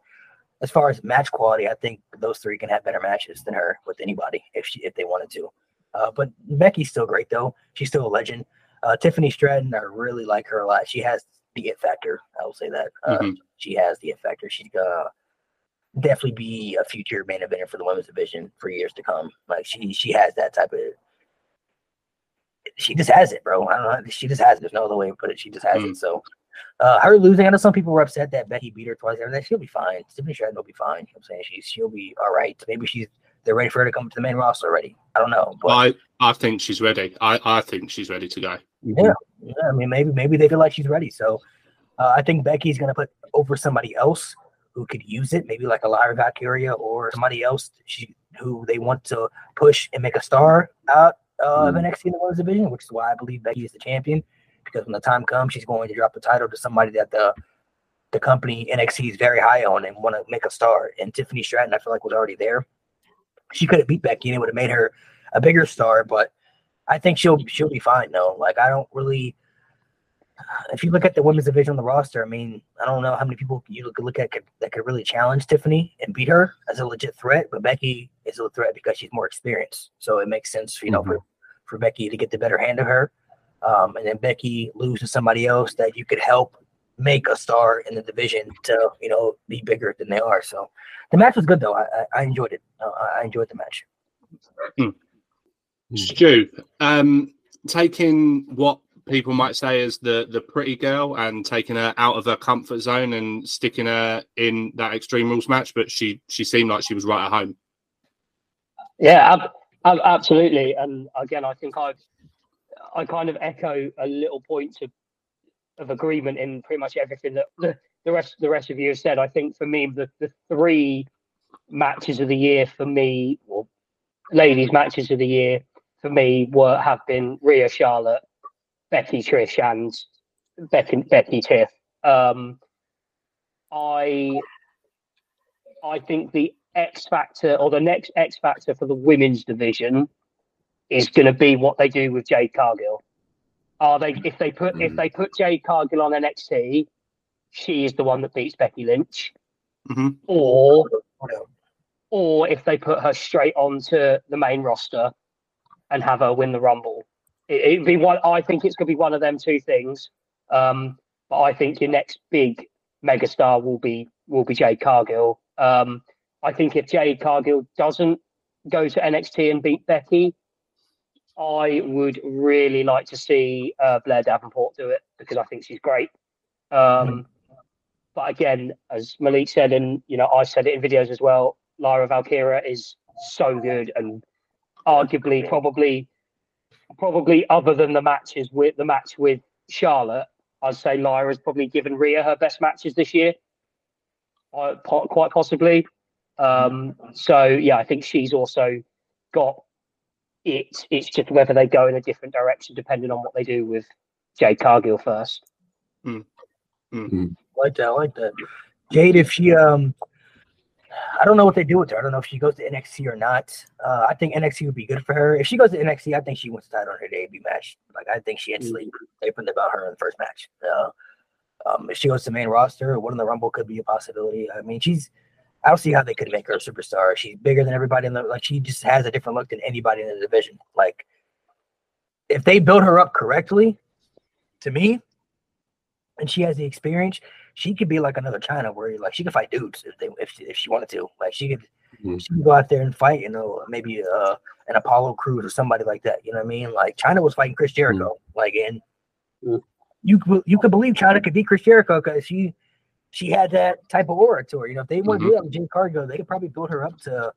as far as match quality, I think those three can have better matches than her with anybody if she if they wanted to. Uh, but Becky's still great though. She's still a legend. Uh, Tiffany Stratton, I really like her a lot. She has the it factor. I will say that. Uh, Mhm. She has the it factor. She's gonna definitely be a future main eventer for the women's division for years to come. Like she she has that type of. She just has it, bro. I don't know. She just has it. There's no other way to put it. She just has Mm. it. So, uh, her losing. I know some people were upset that Becky beat her twice. Everything. She'll be fine. Tiffany Stratton will be fine. You know what I'm saying she's she'll be all right. Maybe she's they're ready for her to come to the main roster already. I don't know, but I I think she's ready. I I think she's ready to go. Yeah. yeah, I mean, maybe maybe they feel like she's ready. So uh, I think Becky's gonna put over somebody else who could use it, maybe like a Lyra Valkyria or somebody else she who they want to push and make a star out uh, of NXT in the women's division, which is why I believe Becky is the champion. Because when the time comes, she's going to drop the title to somebody that the the company NXT is very high on and want to make a star. And Tiffany Stratton, I feel like was already there. She could have beat Becky and it would have made her a bigger star, but I think she'll she'll be fine though. Like I don't really. If you look at the women's division on the roster, I mean, I don't know how many people you could look at could, that could really challenge Tiffany and beat her as a legit threat. But Becky is a threat because she's more experienced, so it makes sense, you know, for, for Becky to get the better hand of her, um, and then Becky lose to somebody else that you could help make a star in the division to you know be bigger than they are. So the match was good though. I I, I enjoyed it. Uh, I enjoyed the match. Stu, um, taking what people might say as the the pretty girl and taking her out of her comfort zone and sticking her in that Extreme Rules match, but she she seemed like she was right at home. Yeah, ab- ab- absolutely. And again, I think I've I kind of echo a little point of of agreement in pretty much everything that the, the rest the rest of you have said. I think for me, the, the three matches of the year for me, or ladies matches of the year for me, were have been Rhea Charlotte, Becky Trish, and Becky Becky Tiff. Um, I I think the X factor or the next X factor for the women's division is going to be what they do with Jade Cargill. Are they if they put if they put Jade Cargill on NXT, she is the one that beats Becky Lynch, Mhm. or or if they put her straight onto the main roster and have her win the Rumble. It, it'd be one. I think it's going to be one of them two things. Um, but I think your next big megastar will be will be Jade Cargill. Um, I think if Jade Cargill doesn't go to NXT and beat Becky, I would really like to see uh, Blair Davenport do it because I think she's great. Um, But again, as Malik said, and you know, I said it in videos as well. Lyra Valkyria is so good and arguably probably probably other than the matches with the match with Charlotte, I'd say Lyra's probably given Rhea her best matches this year, uh, po- quite possibly. Um, so yeah, I think she's also got it. It's just whether they go in a different direction depending on what they do with Jade Cargill first. like that. I like that. Jade, if she um, I don't know what they do with her. I don't know if she goes to NXT or not. Uh, I think NXT would be good for her. If she goes to NXT, I think she wins the title on her debut match. Like I think she instantly they put about her in the first match. Uh, um, if she goes to main roster, one in the Rumble could be a possibility. I mean, she's I don't see how they could make her a superstar. She's bigger than everybody in the like. She just has a different look than anybody in the division. Like, if they build her up correctly, to me, and she has the experience, she could be like another Chyna, where like she could fight dudes if they if she, if she wanted to. Like she could Mhm. she could go out there and fight. You know, maybe uh an Apollo Crews or somebody like that. You know what I mean? Like Chyna was fighting Chris Jericho. Like and Mm. you could- you could believe Chyna could beat Chris Jericho because she she had that type of aura to her. You know, if they want to do that with Jade Cargill, they could probably build her up to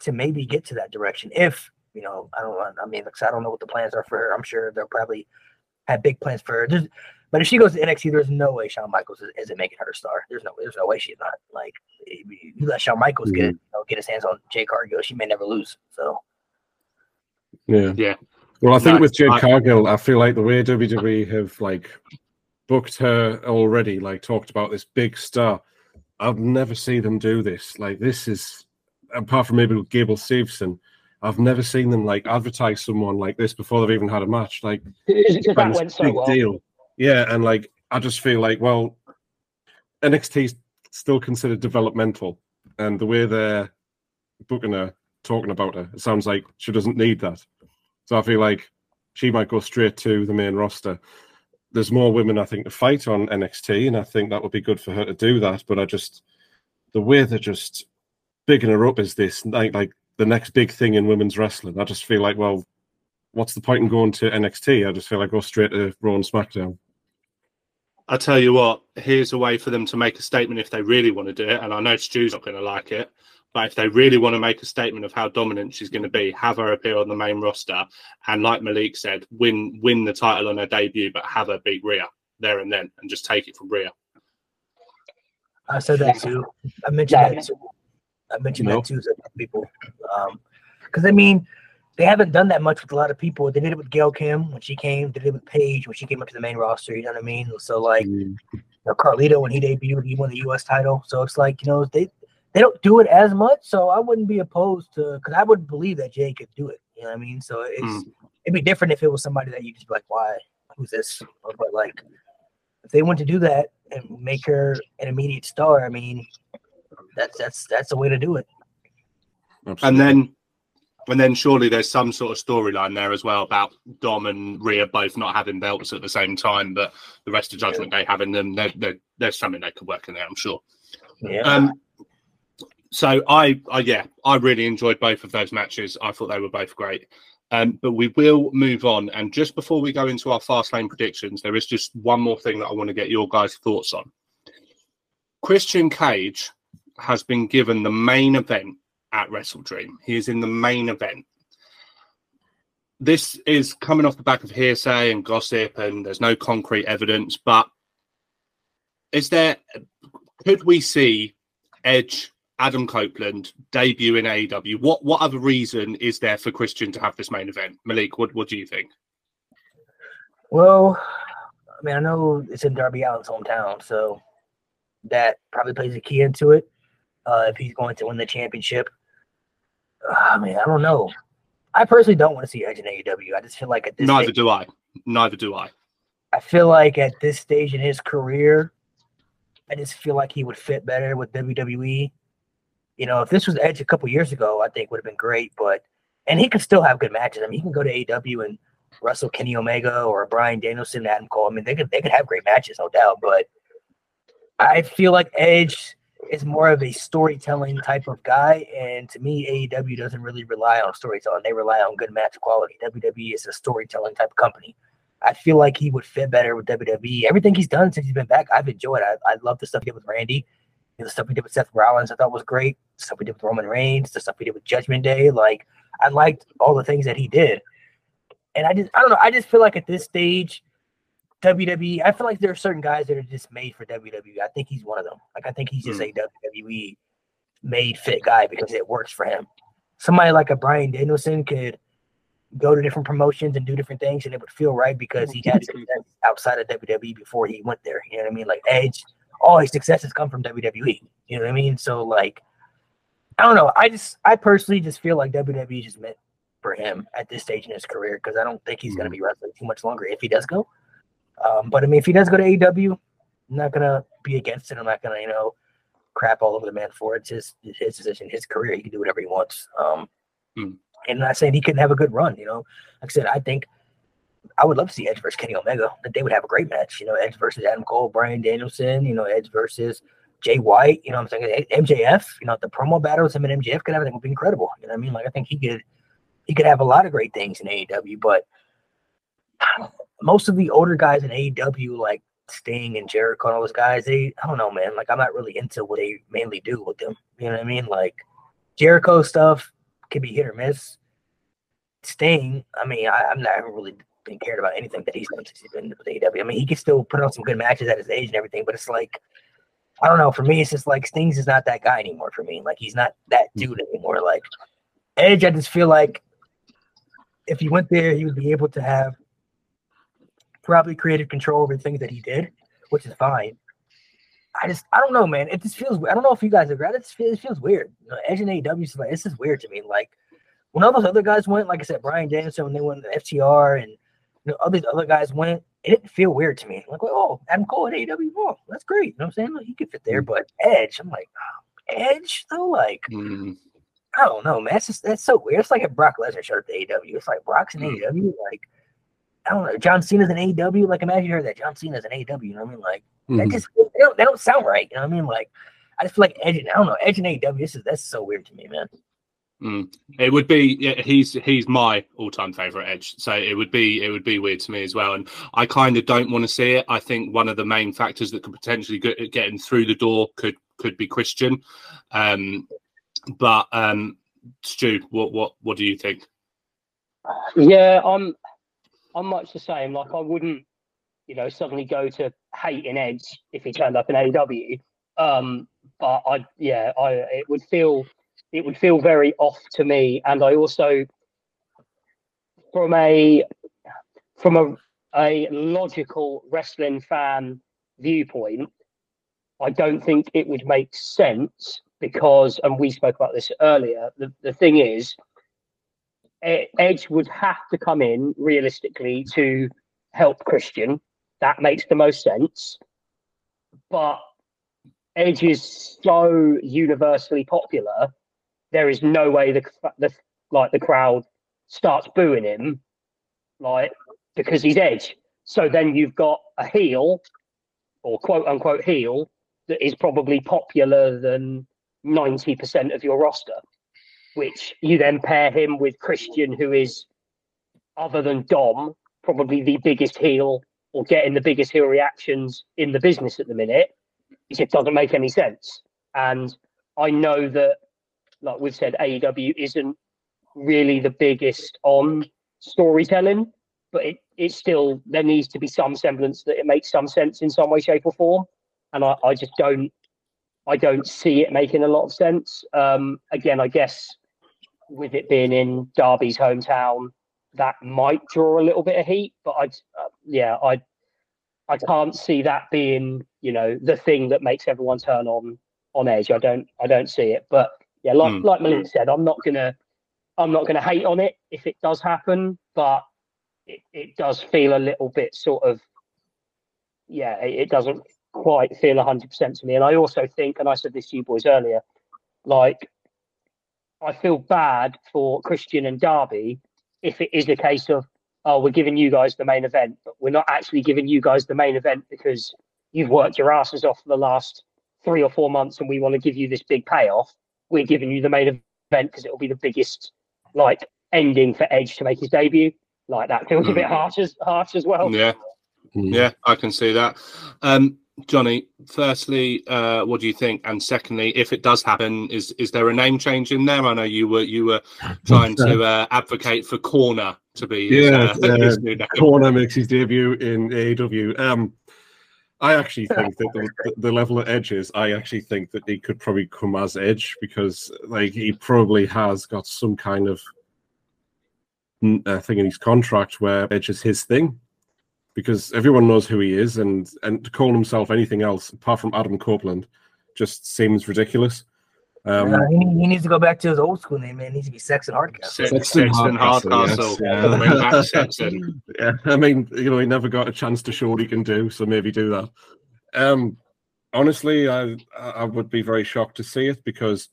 to maybe get to that direction. If you know, I don't. I mean, I don't know what the plans are for her. I'm sure they'll probably have big plans for her. There's, but if she goes to NXT, there's no way Shawn Michaels is, isn't making her a star. There's no, there's no way she's not. Like you let Shawn Michaels get you know, get his hands on Jay Cargill, she may never lose. So Yeah. Yeah. Well, I think No, with Jade I- Cargill, I feel like the way WWE have like booked her already, like talked about this big star. I've never seen them do this. Like this is apart from maybe with Gable Stevenson, I've never seen them like advertise someone like this before they've even had a match. Like Because that it's went so big well. deal. Yeah, and like I just feel like well, NXT's still considered developmental, and the way they're booking her, talking about her, it sounds like she doesn't need that. So I feel like she might go straight to the main roster. There's more women I think to fight on NXT, and I think that would be good for her to do that. But I just the way they're just bigging her up is this like like the next big thing in women's wrestling. I just feel like well, what's the point in going to NXT? I just feel like go straight to Raw and SmackDown. I tell you what, here's a way for them to make a statement if they really want to do it. And I know Stu's not going to like it, but if they really want to make a statement of how dominant she's going to be, have her appear on the main roster, and like Malik said, win win the title on her debut, but have her beat Rhea there and then, and just take it from Rhea. I said that too. I mentioned Yeah. that too. I mentioned No. that too to people. Um, because I mean, they haven't done that much with a lot of people. They did it with Gail Kim when she came. They did it with Paige when she came up to the main roster. You know what I mean? So like, you know, Carlito when he debuted, he won the U.S. title. So it's like you know they they don't do it as much. So I wouldn't be opposed to because I would believe that Jay could do it. You know what I mean? So it's Mm. it'd be different if it was somebody that you just be like, why? Who's this? But like, if they want to do that and make her an immediate star, I mean, that's that's that's the way to do it. And then, and then surely there's some sort of storyline there as well about Dom and Rhea both not having belts at the same time, but the rest of Judgment Day having them. There, there, there's something they could work in there, I'm sure. Yeah. Um, so I, I, yeah, I really enjoyed both of those matches. I thought they were both great. Um, but we will move on. And just before we go into our Fastlane predictions, there is just one more thing that I want to get your guys' thoughts on. Christian Cage has been given the main event at WrestleDream. He is in the main event. This is coming off the back of hearsay and gossip, and there's no concrete evidence. But is there? Could we see Edge, Adam Copeland debut in AEW? What what other reason is there for Christian to have this main event? Malik, what what do you think? Well, I mean, I know it's in Darby Allin's hometown, so that probably plays a key into it. Uh, if he's going to win the championship, Ah, I mean, I don't know. I personally don't want to see Edge in AEW. I just feel like at this Neither stage, do I. Neither do I. I feel like at this stage in his career, I just feel like he would fit better with WWE. You know, if this was Edge a couple years ago, I think would have been great. But and he could still have good matches. I mean, he can go to AEW and wrestle Kenny Omega or Bryan Danielson, Adam Cole. I mean, they could they could have great matches, no doubt. But I feel like Edge is more of a storytelling type of guy, and to me, AEW doesn't really rely on storytelling. They rely on good match quality. WWE is a storytelling type company. I feel like he would fit better with WWE. Everything he's done since he's been back, I've enjoyed. I, I love the stuff he did with Randy. The stuff he did with Seth Rollins, I thought was great. The stuff he did with Roman Reigns, the stuff he did with Judgment Day. Like, I liked all the things that he did. And I just, I don't know. I just feel like at this stage, WWE, I feel like there are certain guys that are just made for WWE. I think he's one of them. Like, I think he's just hmm. a WWE made fit guy because it works for him. Somebody like a Bryan Danielson could go to different promotions and do different things and it would feel right because he had mm-hmm. success outside of WWE before he went there. You know what I mean? Like Edge, all his successes come from WWE. You know what I mean? So like I don't know. I just I personally just feel like WWE just meant for him at this stage in his career because I don't think he's gonna mm-hmm. be wrestling too much longer if he does go. Um, but I mean if he does go to AEW, I'm not gonna be against it. I'm not gonna, you know, crap all over the man for it. It's his his decision, his career. He can do whatever he wants. Um, Hmm. and I'm not saying he couldn't have a good run. You know, like I said, I think I would love to see Edge versus Kenny Omega. That they would have a great match. You know, Edge versus Adam Cole, Bryan Danielson. You know, Edge versus Jay White. You know, what I'm saying MJF. You know, the promo battles him and MJF could have. I think would be incredible. You know, what I mean, like I think he could he could have a lot of great things in AEW, but most of the older guys in AEW, like Sting and Jericho and all those guys, they I don't know, man. Like I'm not really into what they mainly do with them. You know what I mean? Like Jericho stuff can be hit or miss. Sting, I mean, I, I'm not I haven't really been cared about anything that he's done since he's been with AEW. I mean, he can still put on some good matches at his age and everything, but it's like I don't know. For me, it's just like Stings is not that guy anymore. For me, like he's not that mm. dude anymore. Like Edge, I just feel like if he went there, he would be able to have probably creative control over the things that he did, which is fine. I just, I don't know, man. It just feels. I don't know if you guys agree. It just feels, it feels weird. You know, Edge and AEW is like this is weird to me. Like when all those other guys went, like I said, Bryan Danielson when they went to FTR and you know, all these other guys went, it didn't feel weird to me. Like, oh, Adam Cole at AEW, oh, that's great. You know what I'm saying? Like, he could fit there, but Edge, I'm like, oh, Edge though, like. Mm. I don't know, man. That's just that's so weird. It's like if Brock Lesnar showed up to AEW. It's like Brock's in Hmm. AEW. Like I don't know. John Cena's an AEW. Like imagine you heard that John Cena's an AEW. You know what I mean? Like that Mhm. just they don't, they don't sound right. You know what I mean? Like I just feel like Edge. and- I don't know. Edge and AEW. This is that's so weird to me, man. Mm. It would be yeah, he's he's my all-time favorite edge. So it would be it would be weird to me as well. And I kind of don't want to see it. I think one of the main factors that could potentially get, get him through the door could could be Christian. Um, but um, Stu, what what what do you think? Yeah, I'm I'm much the same. Like I wouldn't, you know, suddenly go to hating Edge if he turned up in AEW. Um, but I yeah, I it would feel it would feel very off to me. And I also from a from a a logical wrestling fan viewpoint, I don't think it would make sense because and we spoke about this earlier, the, the thing is Edge would have to come in realistically to help Christian. That makes the most sense. But Edge is so universally popular, there is no way the the like the crowd starts booing him, like because he's Edge. So then you've got a heel, or quote unquote heel, that is probably popular than ninety percent of your roster which you then pair him with Christian, who is, other than Dom, probably the biggest heel or getting the biggest heel reactions in the business at the minute. It just doesn't make any sense. And I know that, like we've said, AEW isn't really the biggest on storytelling, but it, it still, there needs to be some semblance that it makes some sense in some way, shape, or form. And I, I just don't I don't see it making a lot of sense. Um, again, I guess with it being in Darby's hometown, that might draw a little bit of heat. But I, uh, yeah, I, I can't see that being, you know, the thing that makes everyone turn on on edge. I don't, I don't see it. But yeah, like Hmm. like Malik said, I'm not gonna, I'm not gonna hate on it if it does happen. But it, it does feel a little bit sort of, yeah, it, it doesn't quite feel 100% to me. And I also think, and I said this to you boys earlier, like, I feel bad for Christian and Darby if it is a case of, oh, we're giving you guys the main event, but we're not actually giving you guys the main event because you've worked your asses off for the last three or four months and we want to give you this big payoff. We're giving you the main event because it'll be the biggest, like, ending for Edge to make his debut. Like, that feels a bit harsh as, harsh as well. Yeah, Mhm. yeah, I can see that. Um, Johnny, firstly, uh, what do you think? And secondly, if it does happen, is is there a name change in there? I know you were you were trying to uh, advocate for Corner to be Yeah, uh, uh, his new name. Corner makes his debut in AEW. Um, I actually think that the, the level of Edge is, I actually think that he could probably come as Edge because, like, he probably has got some kind of uh, thing in his contract where Edge is his thing because everyone knows who he is, and and to call himself anything else apart from Adam Copeland just seems ridiculous. Um, Uh, he, he needs to go back to his old school name, man. He needs to be Sexton Hardcastle. Sex- Sexton Sexton Hardcastle, Hardcastle. yes, yeah. Sexton. yeah, I mean, you know, he never got a chance to show what he can do, so maybe do that. Um, honestly, I I would be very shocked to see it because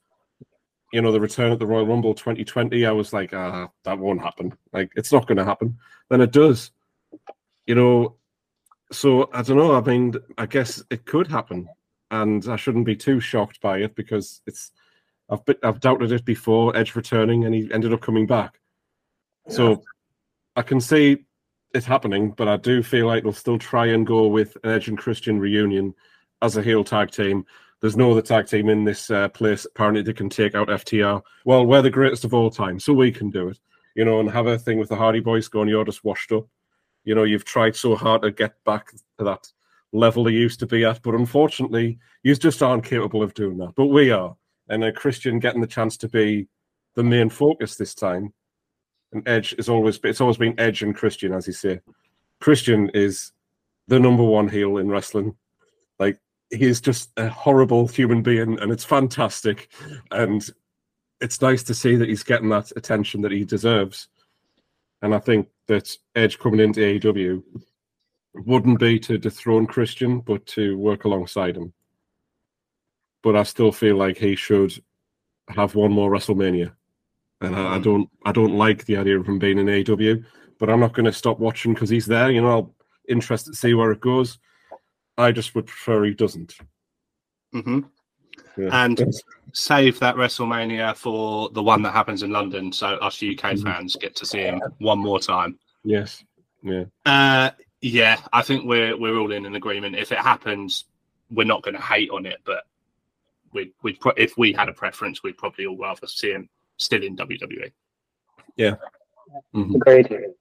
you know the return at the Royal Rumble 2020. I was like, ah, that won't happen. Like it's not going to happen. Then it does. You know, so I don't know. I mean, I guess it could happen, and I shouldn't be too shocked by it because it's. I've been, I've doubted it before. Edge returning, and he ended up coming back. So I can see it happening, but I do feel like they'll still try and go with an Edge and Christian reunion as a heel tag team. There's no other tag team in this uh, place apparently that can take out FTR. Well, we're the greatest of all time, so we can do it, you know, and have a thing with the Hardy Boys going. You're just washed up. You know, you've tried so hard to get back to that level they used to be at, but unfortunately, you just aren't capable of doing that. But we are, and a Christian getting the chance to be the main focus this time. And Edge is always it's always been Edge and Christian, as you say. Christian is the number one heel in wrestling. Like he is just a horrible human being, and it's fantastic. And it's nice to see that he's getting that attention that he deserves. And I think that Edge coming into AEW wouldn't be to dethrone Christian, but to work alongside him. But I still feel like he should have one more WrestleMania. And I, I don't I don't like the idea of him being in AEW, but I'm not going to stop watching because he's there. You know, I'll interested to see where it goes. I just would prefer he doesn't. hmm Yeah. And save that WrestleMania for the one that happens in London, so us UK Mhm. fans get to see him one more time. yes, yeah, Uh, yeah, I think we're we're all in an agreement. If it happens, we're not going to hate on it, but we we pro- if we had a preference, we'd probably all rather see him still in. WWE. Mhm. Agreed.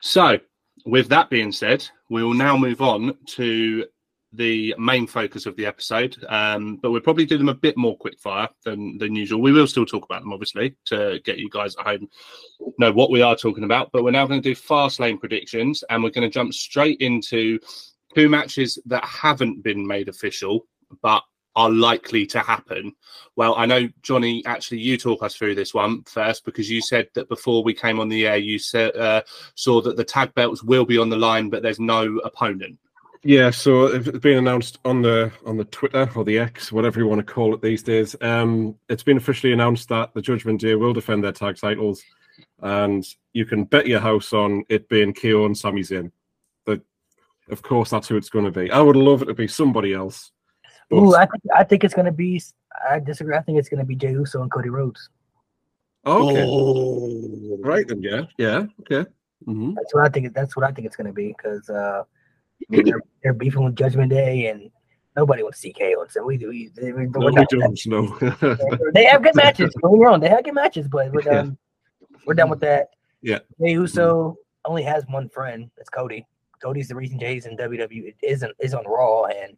So, with that being said, we will now move on to the main focus of the episode. Um, but we'll probably do them a bit more quick fire than than usual. We will still talk about them, obviously, to get you guys at home know what we are talking about. But we're now going to do Fastlane predictions, and we're going to jump straight into two matches that haven't been made official, but are likely to happen. Well, I know Johnny. Actually, you talk us through this one first because you said that before we came on the air, you uh, saw that the tag belts will be on the line, but there's no opponent. Yeah. So it's been announced on the on the Twitter or the X, whatever you want to call it these days. Um, it's been officially announced that the Judgment Day will defend their tag titles, and you can bet your house on it being KO and Sami Zayn. But of course, that's who it's going to be. I would love it to be somebody else. But- Ooh, I think I think it's gonna be. I disagree. I think it's gonna be Jey Uso and Cody Rhodes. okay, Oh. right then. Yeah, yeah, okay. hmm That's what I think. That's what I think it's gonna be because uh, I mean, they're, they're beefing with Judgment Day, and nobody wants to see KO. So we do. We, they, we're No, we don't. No. they have good matches. Don't get me wrong. They have good matches, but we're Yeah. done. We're done with that. Yeah. Jey Uso only has one friend. That's Cody. Cody's the reason Jey's in WWE isn't is on Raw, and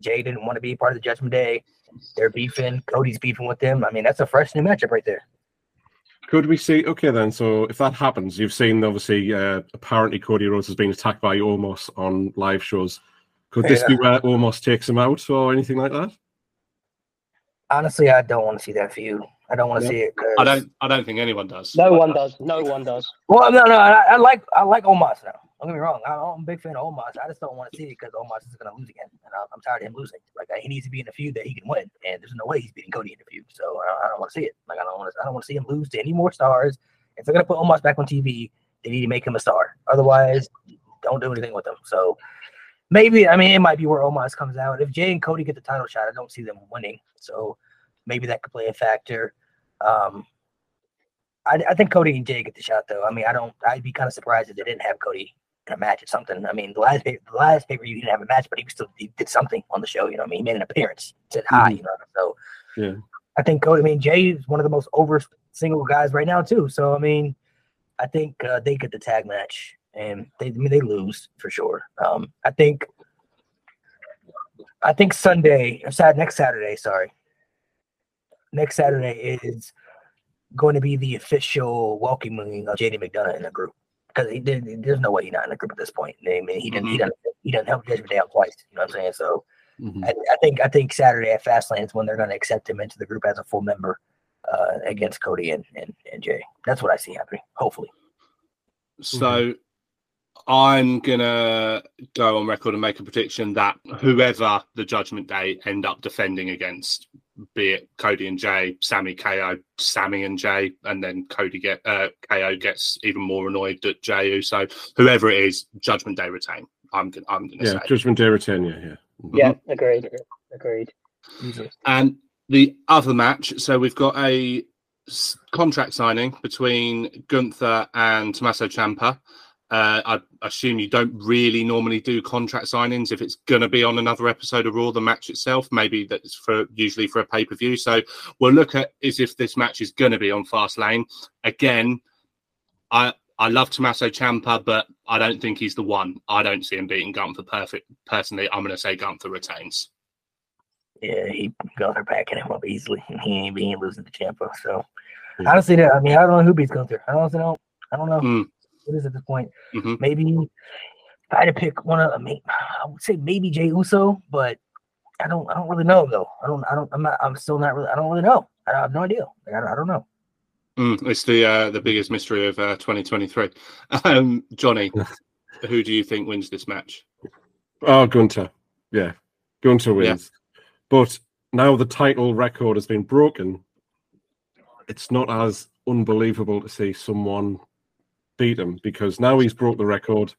Jey didn't want to be part of the Judgment Day. They're beefing. Cody's beefing with them. I mean, that's a fresh new matchup right there. Could we see? Okay, then. So if that happens, you've seen obviously uh, apparently Cody Rhodes has been attacked by Omos on live shows. Could this be where Omos takes him out or anything like that? Honestly, I don't want to see that feud. I don't want to Yeah. see it. 'cause- I don't. I don't think anyone does. No one does. No one does. Well, no, no. I, I like I like Omos now. Don't get me wrong. I, I'm a big fan of Omos. I just don't want to see it because Omos is going to lose again, and I'm, I'm tired of him losing. Like he needs to be in a feud that he can win, and there's no way he's beating Cody in a feud. So I, I don't want to see it. Like I don't want to. I don't want to see him lose to any more stars. If they're to put Omos back on TV, they need to make him a star. Otherwise, don't do anything with him. So maybe I mean it might be where Omos comes out. If Jey and Cody get the title shot, I don't see them winning. So maybe that could play a factor. Um, I, I think Cody and Jey get the shot though. I mean, I don't. I'd be kind of surprised if they didn't have Cody a match at something. I mean, the last pay, the last paper you didn't have a match, but he still he did something on the show. You know, what I mean, he made an appearance, said hi. You know, so Yeah. I think Cody. I mean, Jey is one of the most over single guys right now too. So I mean, I think uh, they get the tag match, and they I mean they lose for sure. Um, I think. I think Sunday or Saturday, next Saturday, sorry. Next Saturday is going to be the official welcoming of JD McDonagh in the group because he did. There's no way he's not in the group at this point. I mean, he didn't. He didn't. He didn't help Judgment Day out twice. You know what I'm saying? So Mhm. I, I think I think Saturday at Fastlane is when they're going to accept him into the group as a full member uh, against Cody and, and and Jey. That's what I see happening. Hopefully, So I'm gonna go on record and make a prediction that whoever the Judgment Day end up defending against, be it Cody and Jey, Sami KO, Sami and Jey, and then Cody get uh, KO gets even more annoyed at Jey So whoever it is, Judgment Day retain. I'm gonna I'm gonna Yeah, say. Judgment Day retain. Yeah, yeah. Yeah, agreed. Agreed. Easily. And the other match, so we've got a contract signing between Gunther and Tommaso Ciampa. Uh, I assume you don't really normally do contract signings if it's going to be on another episode of Raw, the match itself. Maybe that's for usually for a pay per view. So we'll look at is if this match is going to be on Fastlane. Again, I I love Tommaso Ciampa, but I don't think he's the one. I don't see him beating Gunther perfect. Personally, I'm going to say Gunther retains. Yeah, he got her backing him up easily. He ain't, he ain't losing to Ciampa. So Yeah. honestly, I mean, I don't know who beats Gunther. I don't know. I don't know. Mm. What is at this point? Mhm. Maybe if I had to pick one of, I mean, I would say maybe Jey Uso, but I don't. I don't really know though. I don't. I don't. I'm not. I'm still not really. I don't really know. I have no idea. Like, I, don't, I don't know. Mm, it's the uh, the biggest mystery of uh, 2023. Um, Johnny, who do you think wins this match? Oh, Gunther. Yeah, Gunther wins. But now the title record has been broken. It's not as unbelievable to see someone beat him because now he's broke the record.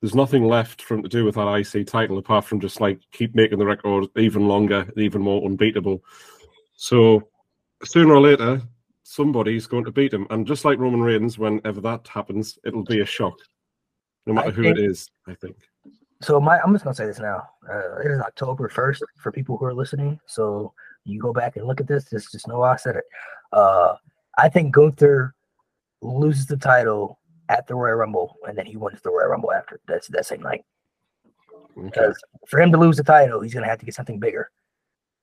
There's nothing left for him to do with that IC title apart from just like keep making the record even longer, even more unbeatable. So sooner or later, somebody's going to beat him. And just like Roman Reigns, whenever that happens, it'll be a shock. No matter I who think- it is, I think. So my, I'm just gonna say this now. Uh, it is October first for people who are listening. So you go back and look at this. Just just know I said it. Uh, I think Gunther loses the title at the Royal Rumble, and then he wins the Royal Rumble after that's that same night. Okay. Because for him to lose the title, he's gonna have to get something bigger.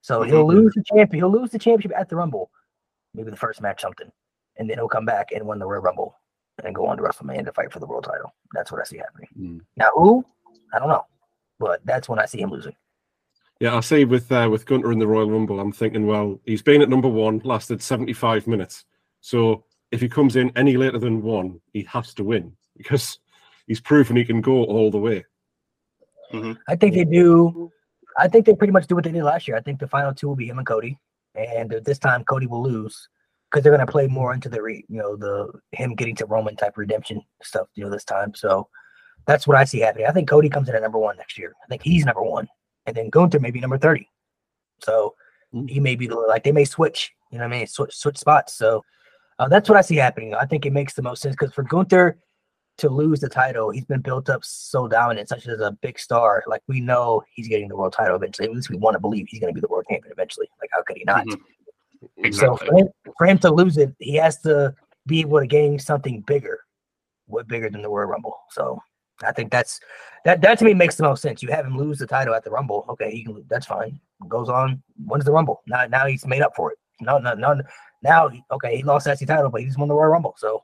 So he'll lose the champion. He'll lose the championship at the Rumble, maybe the first match something, and then he'll come back and win the Royal Rumble and go on to WrestleMania to fight for the world title. That's what I see happening. Mm. Now who? I don't know, but that's when I see him losing. Yeah, I see with uh, with Gunther in the Royal Rumble, I'm thinking, well, he's been at number one, lasted 75 minutes. So if he comes in any later than one, he has to win because he's proven he can go all the way. I think they do. I think they pretty much do what they did last year. I think the final two will be him and Cody, and this time Cody will lose because they're going to play more into the re, you know the him getting to Roman type redemption stuff. You know this time, so that's what I see happening. I think Cody comes in at number one next year. I think he's number one, and then Gunther may be number thirty. So Mm. he may be the like they may switch. You know what I mean? Switch switch spots. So uh, that's what I see happening. I think it makes the most sense because for Gunther to lose the title, he's been built up so dominant, such as a big star. Like we know he's getting the world title eventually. At least we want to believe he's going to be the world champion eventually. Like how could he not? Mhm. So for him, for him to lose it, he has to be able to gain something bigger. What bigger than the Royal Rumble? So I think that's that. That to me makes the most sense. You have him lose the title at the Rumble. Okay, he can. That's fine. Goes on. Wins the Rumble. Now, now he's made up for it. No, no, no. Now, he- okay, he lost that title, but he just won the Royal Rumble. So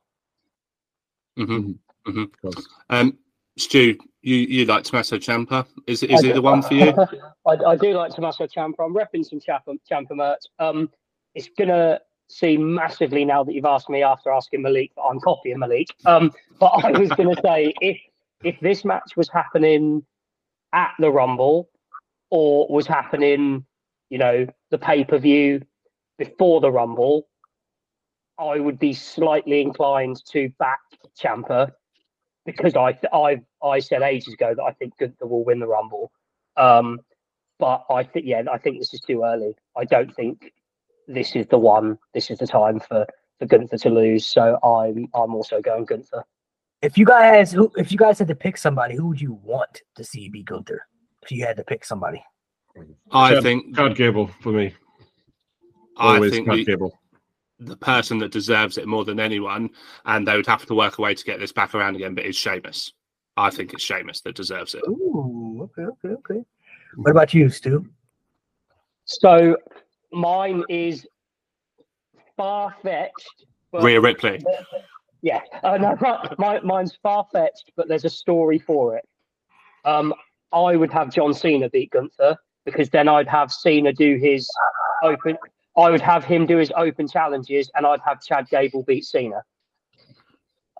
mm-hmm. Of course. Um, Stu, you you like Tommaso Ciampa? Is is he the one for you? I, I do like Tommaso Ciampa. I'm repping some Ciampa, Ciampa merch. Um, it's gonna seem massively now that you've asked me after asking Malik that I'm copying Malik. Um, but I was gonna say if if this match was happening at the Rumble or was happening, you know, the pay per view before the Rumble, I would be slightly inclined to back Ciampa because I I I said ages ago that I think Gunther will win the Rumble. Um, but I think yeah, I think this is too early. I don't think this is the one. This is the time for for Gunther to lose. So I'm I'm also going Gunther. if you guys, who, if you guys had to pick somebody, who would you want to see be Gunther? If you had to pick somebody, I Chad- think Chad Gable for me. I Always think Chad the, Gable. The person that deserves it more than anyone, and they would have to work away to get this back around again, but it's Sheamus. I think it's Sheamus that deserves it. ooh, okay, okay, okay. What about you, Stu? So mine is far fetched. Rhea Ripley. Yeah, uh, no, my, my, mine's far fetched, but there's a story for it. Um, I would have John Cena beat Gunther because then I'd have Cena do his open. I would have him do his open challenges, and I'd have Chad Gable beat Cena.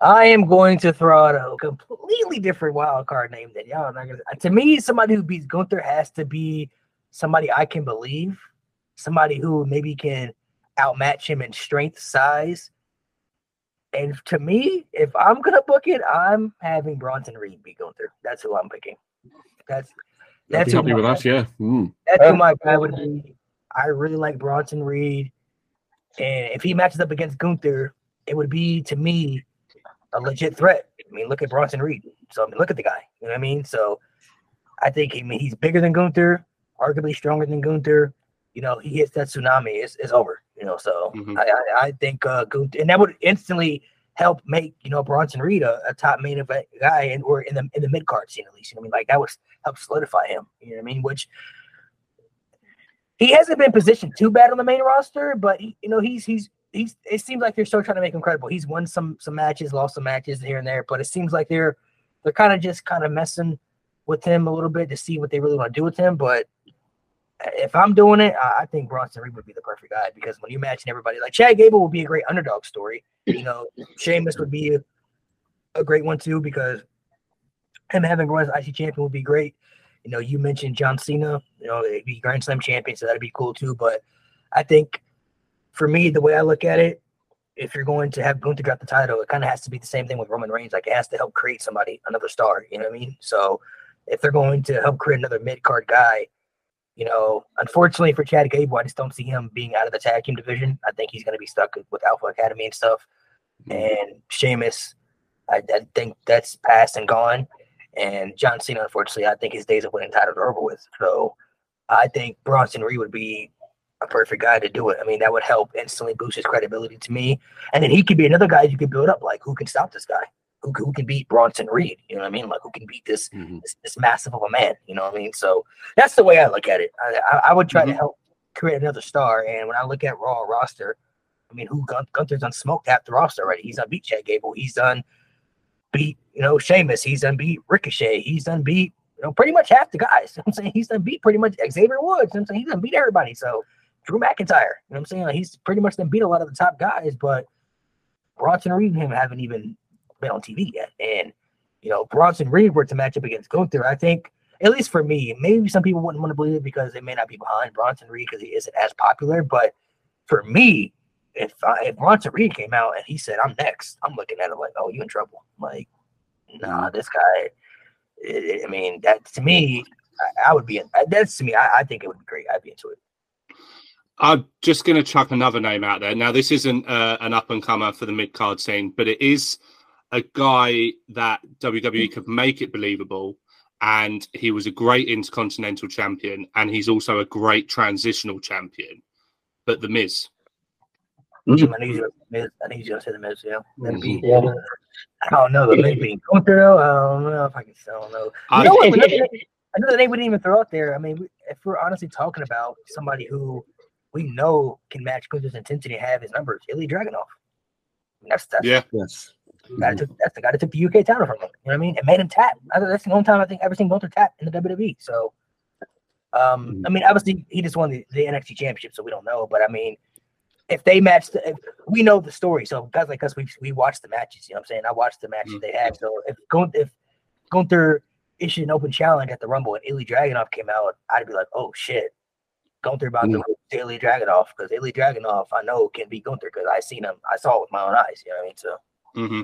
I am going to throw out a completely different wild card name that y'all are not gonna. To me, somebody who beats Gunther has to be somebody I can believe, somebody who maybe can outmatch him in strength, size. And to me, if I'm gonna book it, I'm having Bronson Reed beat Gunther. That's who I'm picking. That's I'd that's be who happy my- with that. Yeah. Mm. that's who my guy would be. I really like Bronson Reed. And if he matches up against Gunther, it would be to me a legit threat. I mean, look at Bronson Reed. So I mean, look at the guy. You know what I mean? So I think I mean he's bigger than Gunther, arguably stronger than Gunther. You know, he hits that tsunami, it's, it's over. You know, so Mhm. I, I I think uh Gunther and that would instantly help make you know Bronson Reed a, a top main event guy and or in the in the mid card scene at least. You know what I mean? Like that would help solidify him. You know what I mean? Which he hasn't been positioned too bad on the main roster, but he, you know he's he's he's. It seems like they're still trying to make him credible. He's won some some matches, lost some matches here and there, but it seems like they're they're kind of just kind of messing with him a little bit to see what they really want to do with him. But if I'm doing it, I I think Bronson Reed would be the perfect guy because when you imagine everybody like Chad Gable would be a great underdog story. You know, Sheamus would be a, a great one too because him having grown as IC champion would be great. You know, you mentioned John Cena, you know, it'd be Grand Slam champion, so that'd be cool too. But I think for me, the way I look at it, if you're going to have Gunther drop the title, it kind of has to be the same thing with Roman Reigns. Like it has to help create somebody, another star. You know what I mean? So if they're going to help create another mid card guy, you know, unfortunately for Chad Gable, I just don't see him being out of the tag team division. I think he's going to be stuck with Alpha Academy and stuff. Mm-hmm. And Sheamus, I, I think that's past and gone. And John Cena, unfortunately, I think his days of winning titles are over with. So I think Bronson Reed would be a perfect guy to do it. I mean, that would help instantly boost his credibility to me. And then he could be another guy you could build up. Like, who can stop this guy? Who, who can beat Bronson Reed? You know what I mean? Like, who can beat this Mhm. this, this massive of a man? You know what I mean? So that's the way I look at it. I, I, I would try to Mhm. help create another star. And when I look at Raw roster, I mean, who Gun- Gunther's done smoked half the roster already. He's done beat Chad Gable. He's done beat, you know, Sheamus. He's done beat Ricochet. He's done beat, you know, pretty much half the guys. You know I'm saying he's done beat pretty much Xavier Woods. You know I'm saying he's done beat everybody. So Drew McIntyre. You know I'm saying? Like, he's pretty much done beat a lot of the top guys, but Bronson Reed and him haven't even been on TV yet. And you know, Bronson Reed were to match up against Gunther, I think, at least for me, maybe some people wouldn't want to believe it because they may not be behind Bronson Reed because he isn't as popular. But for me, if I, if Reed came out and he said, "I'm next," I'm looking at him like, "Oh, you in trouble?" Like, nah, this guy. I I mean, that to me, I, I would be. That's to me. I, I think it would be great. I'd be into it. I'm just going to chuck another name out there. Now, this isn't uh, an up and comer for the mid card scene, but it is a guy that WWE could make it believable. And he was a great intercontinental champion, and he's also a great transitional champion. But the Miz, I need you. I need you to say the Miz. Yeah, that'd mm-hmm. be. Yeah. I don't know. The Miz being Gunther. though, I don't know if I can. I don't know. You know what? If- Another, if- another name we didn't even throw out there. I mean, if we're honestly talking about somebody who we know can match Gunther's intensity and have his numbers, Ilya Dragunov. I mean, That's that's, yeah, Yes. the guy that took, that's the guy that took the UK title from him. You know what I mean? And made him tap. That's the only time I think I've ever seen Gunther tap in the WWE. So, um, mm-hmm. I mean, obviously he just won the, the NXT championship, so we don't know. But I mean, if they matched, if we know the story. So guys like us, we we watched the matches. You know what I'm saying? I watched the matches they had. So if Gunther, if Gunther issued an open challenge at the Rumble and Ilya Dragunov came out, I'd be like, oh shit. Gunther about to lose to Ilya Dragunov because Ilya Dragunov I know can beat Gunther because I seen him, I saw it with my own eyes. You know what I mean? So hmm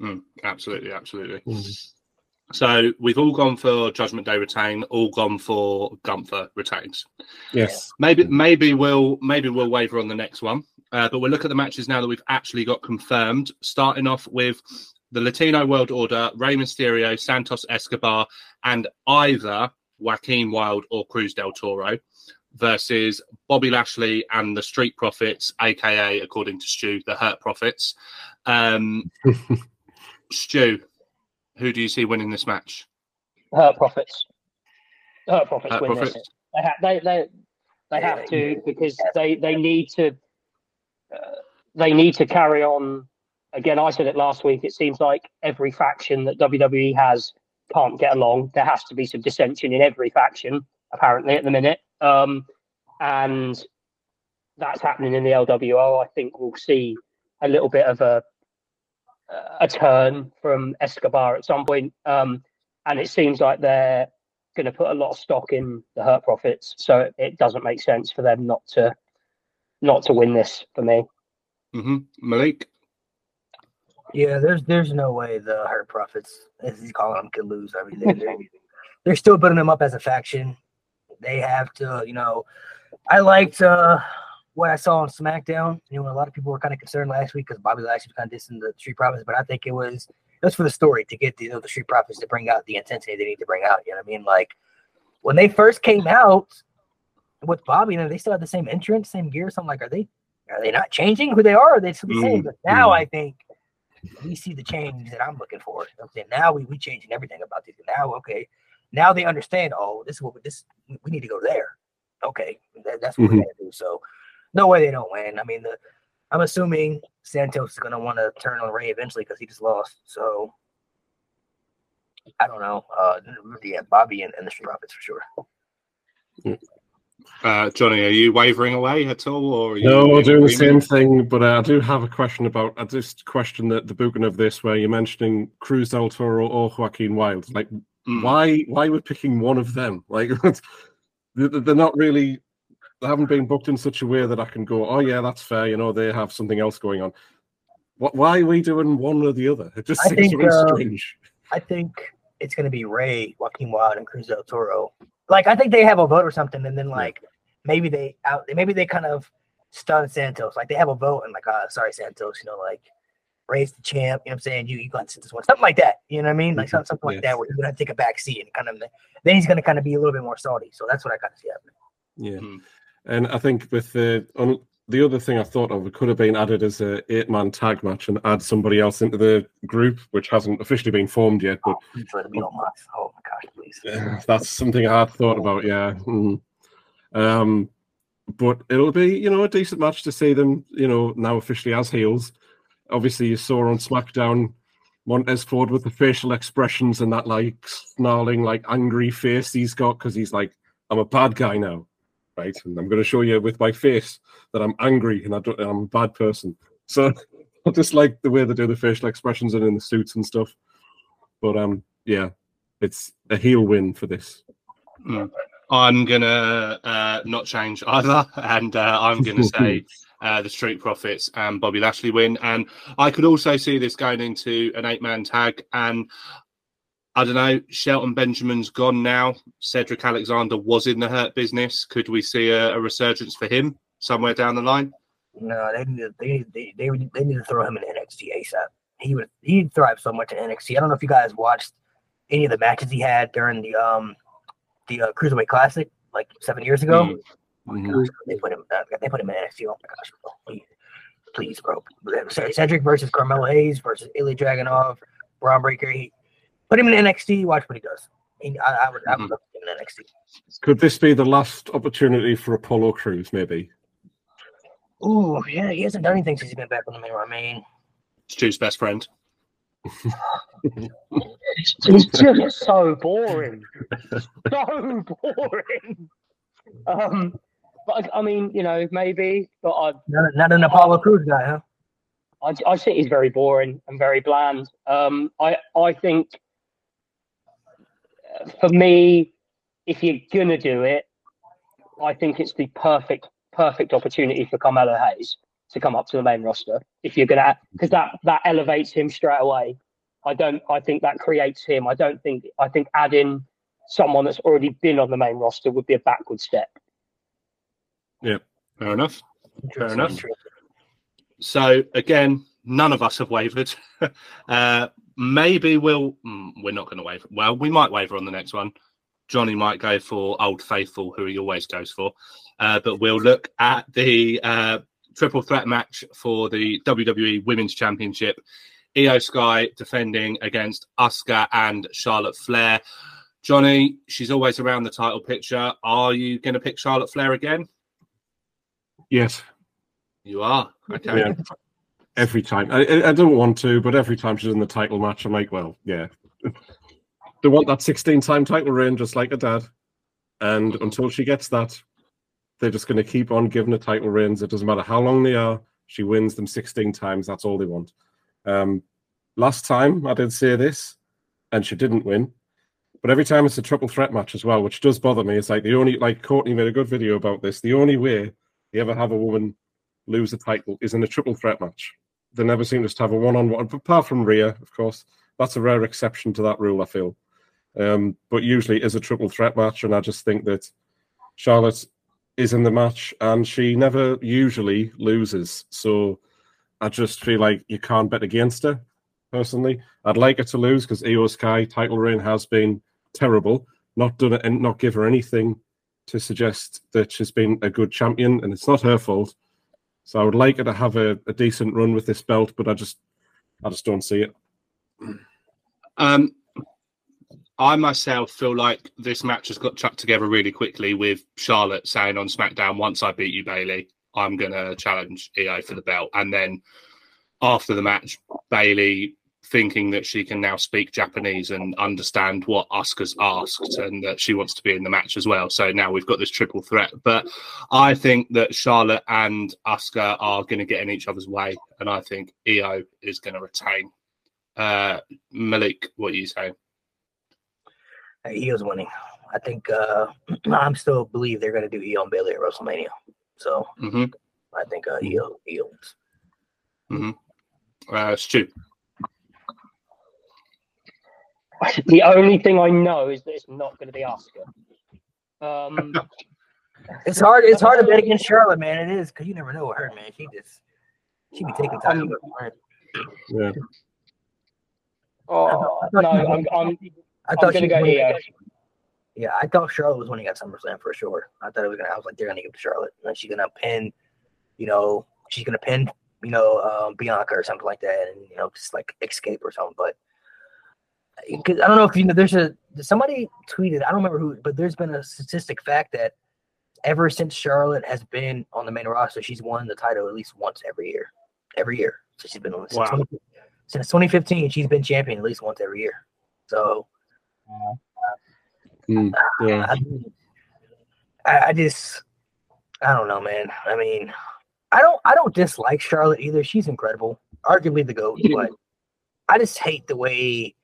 Mm, absolutely, absolutely. Mhm. So we've all gone for Judgment Day retain, all gone for Gunther retains. Yes. Maybe maybe we'll maybe we'll waver on the next one. Uh, but we'll look at the matches now that we've actually got confirmed. Starting off with the Latino World Order, Rey Mysterio, Santos Escobar, and either Joaquin Wild or Cruz del Toro versus Bobby Lashley and the Street Profits, aka according to Stu, the Hurt Profits. Um, Stu, who do you see winning this match? Hurt profits. Hurt profits Hurt win Profits? this. They, ha- they, they, they have to because they, they need to uh, they need to carry on. Again, I said it last week. It seems like every faction that WWE has can't get along. There has to be some dissension in every faction, apparently, at the minute. Um, and that's happening in the LWO. I think we'll see a little bit of a a turn from Escobar at some point. Um, and it seems like they're going to put a lot of stock in the hurt profits, so it doesn't make sense for them not to not to win this for me. Mm-hmm. Malik. Yeah, there's there's no way the Hurt Profits, as he's calling them, could lose. I mean, they're, they're, they're still building them up as a faction. They have to, you know. I liked uh, what I saw on SmackDown. You know, a lot of people were kind of concerned last week because Bobby Lashley was kind of dissing the Street Profits, but I think it was it was for the story to get the, you know, the Street Profits to bring out the intensity they need to bring out. You know what I mean? Like when they first came out with Bobby, you know, they still had the same entrance, same gear. So I'm like, are they are they not changing who they are? Are they still the same? But now I think we see the change that I'm looking for. You know I'm saying now we we changing everything about these. Now, okay, now they understand. Oh, this is what we, this we need to go there. Okay, that, that's what Mhm. we're gonna do. So, no way they don't win. I mean, the I'm assuming Santos is gonna want to turn on Rey eventually because he just lost. So, I don't know. Uh, yeah, Bobby and, and the Street Profits for sure. Uh, Johnny, are you wavering away at all, or are you No, in doing the same thing, but uh, I do have a question about. I just question the, the booking of this, where you're mentioning Cruz del Toro or Joaquin Wild. Like, Mm. why why we're picking one of them? Like, they're they're not really. They haven't been booked in such a way that I can go, oh yeah, that's fair. You know, they have something else going on. What? Why are we doing one or the other? It just I seems think, really uh, strange. I think it's gonna be Rey, Joaquin Wild, and Cruz del Toro. Like I think they have a vote or something, and then like maybe they out maybe they kind of stun Santos. Like they have a vote and like, uh, sorry Santos, you know, like Rey's the champ. You know what I'm saying? You you got to sit this one, something like that. You know what I mean? Like something, something like Yes. that, where he's gonna take a back seat and kind of then he's gonna kind of be a little bit more salty. So that's what I kind of see happening. Yeah, Mm. And I think with the on, the other thing I thought of, it could have been added as a eight man tag match and add somebody else into the group, which hasn't officially been formed yet. But For the Beetle Mox. Oh my gosh, please. uh, that's something I had thought about. Yeah, Mm. um, but it'll be you know a decent match to see them you know now officially as heels. Obviously, you saw on SmackDown Montez Ford with the facial expressions and that like snarling, like angry face he's got because he's like, I'm a bad guy now, right? And I'm going to show you with my face that I'm angry and I don't, and I'm a bad person. So I just like the way they do the facial expressions and in the suits and stuff. But um, yeah, it's a heel win for this. I'm gonna uh, not change either, and uh, I'm gonna say uh, the Street Profits and Bobby Lashley win. And I could also see this going into an eight-man tag. And I don't know, Shelton Benjamin's gone now. Cedric Alexander was in the Hurt Business. Could we see a, a resurgence for him somewhere down the line? No, they need to, they they, they they need to throw him in NXT ASAP. He would he'd thrive so much in NXT. I don't know if you guys watched any of the matches he had during the um the uh, Cruiserweight Classic like seven years ago. Mm. Oh my gosh, they put him uh, they put him in NXT. Oh my gosh, bro. Please, please, bro. Cedric versus Carmelo Hayes versus Ilya Dragunov, Bron Breakker. He put him in NXT. Watch what he does. He, I, I would I would Mhm. love him in NXT. Could this be the last opportunity for Apollo Crews? Maybe. Ooh, yeah, he hasn't done anything since he's been back on the main. I mean, Stu's best friend. It's just so boring. so boring. Um, but I, I mean, you know, maybe, but I, not, not an Apollo Crews guy, huh? I, I think he's very boring and very bland. Um, I, I think for me, if you're gonna do it, I think it's the perfect, perfect opportunity for Carmelo Hayes to come up to the main roster. If you're gonna, because that that elevates him straight away. I don't. I think that creates him. I don't think. I think adding someone that's already been on the main roster would be a backward step. Yeah, fair enough. Fair enough. So again, none of us have wavered. uh, maybe we'll. mm, we're not going to waver. Well, we might waver on the next one. Johnny might go for Old Faithful, who he always goes for. Uh, but we'll look at the uh, triple threat match for the WWE Women's Championship. Io Sky defending against Asuka and Charlotte Flair. Johnny, she's always around the title picture. Are you going to pick Charlotte Flair again? Yes. You are. Okay. Yeah. Every time. I, I don't want to, but every time she's in the title match, I'm like, well, yeah. they want that 16 time title reign just like her dad. And until she gets that, they're just going to keep on giving her title reigns. It doesn't matter how long they are. She wins them 16 times. That's all they want. Um, last time I did say this, and she didn't win. But every time it's a triple threat match as well, which does bother me. It's like the only like Courtney made a good video about this. The only way you ever have a woman lose a title is in a triple threat match. They never seem to have a one on one, apart from Rhea, of course. That's a rare exception to that rule, I feel. Um, but usually is a triple threat match, and I just think that Charlotte is in the match and she never usually loses. So I just feel like you can't bet against her personally. I'd like her to lose because Io Sky title reign has been terrible. Not done it and not give her anything to suggest that she's been a good champion, and it's not her fault. So I would like her to have a, a decent run with this belt, but I just I just don't see it. Um, I myself feel like this match has got chucked together really quickly with Charlotte saying on SmackDown, "Once I beat you, Bayley, I'm gonna challenge Io for the belt," and then after the match, Bayley thinking that she can now speak Japanese and understand what Asuka's asked and that she wants to be in the match as well. So now we've got this triple threat. But I think that Charlotte and Oscar are going to get in each other's way, and I think Io is going to retain. Uh, Malik, what are you saying? Io's winning. I think uh, I'm still believe they're going to do Io and Bayley at WrestleMania. So hmm I think uh, Io, Io wins. Uh, Stu. The only thing I know is that it's not going to be Asuka. Um, It's hard. It's hard to bet against Charlotte, man. It is because you never know with her, man. She just she be taking time. Um, Yeah. oh, no, I'm, I'm, I I'm thought going to she go was winning- Io. Yeah, I thought Charlotte was winning at SummerSlam for sure. I thought it was gonna. I was like, they're gonna give it to Charlotte, and she's gonna pin, you know, she's gonna pin, you know, um, Bianca or something like that, and you know, just like escape or something. But because I don't know if you know, there's a somebody tweeted. I don't remember who, but there's been a statistic fact that ever since Charlotte has been on the main roster, she's won the title at least once every year. Every year, so she's been on since, Wow. 20 since 2015. She's been champion at least once every year. So Mm, yeah. I, mean, I, I just, I don't know, man. I mean, I don't, I don't dislike Charlotte either. She's incredible, arguably the goat, but I just hate the way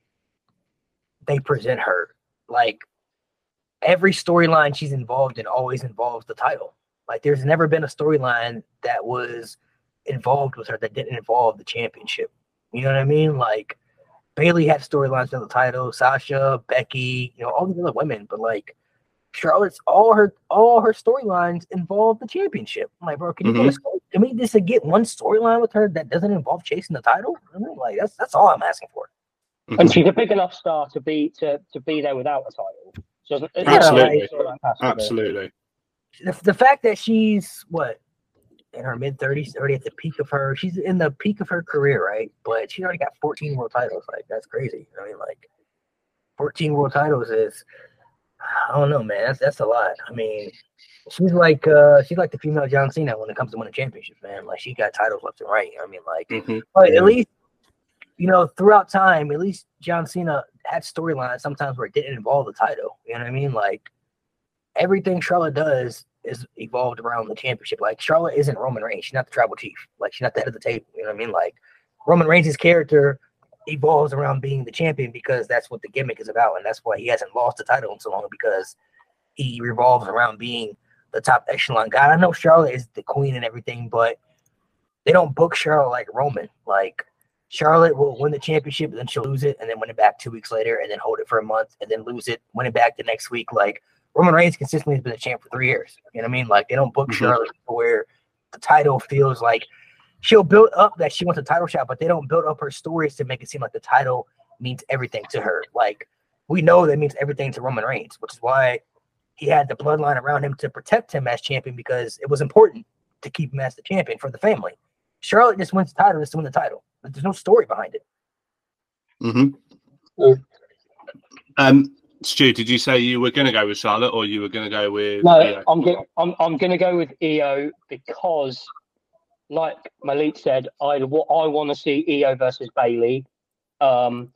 they present her. Like every storyline she's involved in always involves the title. Like there's never been a storyline that was involved with her that didn't involve the championship. You know what I mean? Like Bayley had storylines for the title, Sasha, Becky, you know, all these other women, but like Charlotte's all her all her storylines involve the championship. I'm like, bro, can you a story- can we just get one storyline with her that doesn't involve chasing the title? I mean, like that's that's all I'm asking for. And she's a big enough star to be to, to be there without a title. She Absolutely. not like has to be. Absolutely. The, the fact that she's what in her mid 30s, already at the peak of her, she's in the peak of her career, right? But she already got 14 world titles. Like that's crazy. I mean, like 14 world titles is I don't know, man. That's that's a lot. I mean, she's like uh she's like the female John Cena when it comes to winning championships, man. Like she got titles left and right. I mean, like Mhm. but at least you know throughout time, at least John Cena had storylines sometimes where it didn't involve the title. You know what I mean? Like everything Charlotte does is evolved around the championship. Like Charlotte isn't Roman Reigns. She's not the tribal chief. Like she's not the head of the table. You know what I mean? Like Roman Reigns' character evolves around being the champion because that's what the gimmick is about, and that's why he hasn't lost the title in so long because he revolves around being the top echelon guy. I know Charlotte is the queen and everything, but they don't book Charlotte like Roman. Like Charlotte will win the championship, then she'll lose it, and then win it back two weeks later, and then hold it for a month, and then lose it, win it back the next week. Like Roman Reigns consistently has been a champ for three years. You know what I mean? Like they don't book Mhm. Charlotte where the title feels like she'll build up that she wants a title shot, but they don't build up her stories to make it seem like the title means everything to her. Like we know that means everything to Roman Reigns, which is why he had the bloodline around him to protect him as champion because it was important to keep him as the champion for the family. Charlotte just wins the title just to win the title. But there's no story behind it. hmm Um, Stu, did you say you were going to go with Charlotte or you were going to go with? No, Io? I'm going. I'm, I'm going to go with Io because, like Malik said, I wa- I want to see Io versus Bayley, um,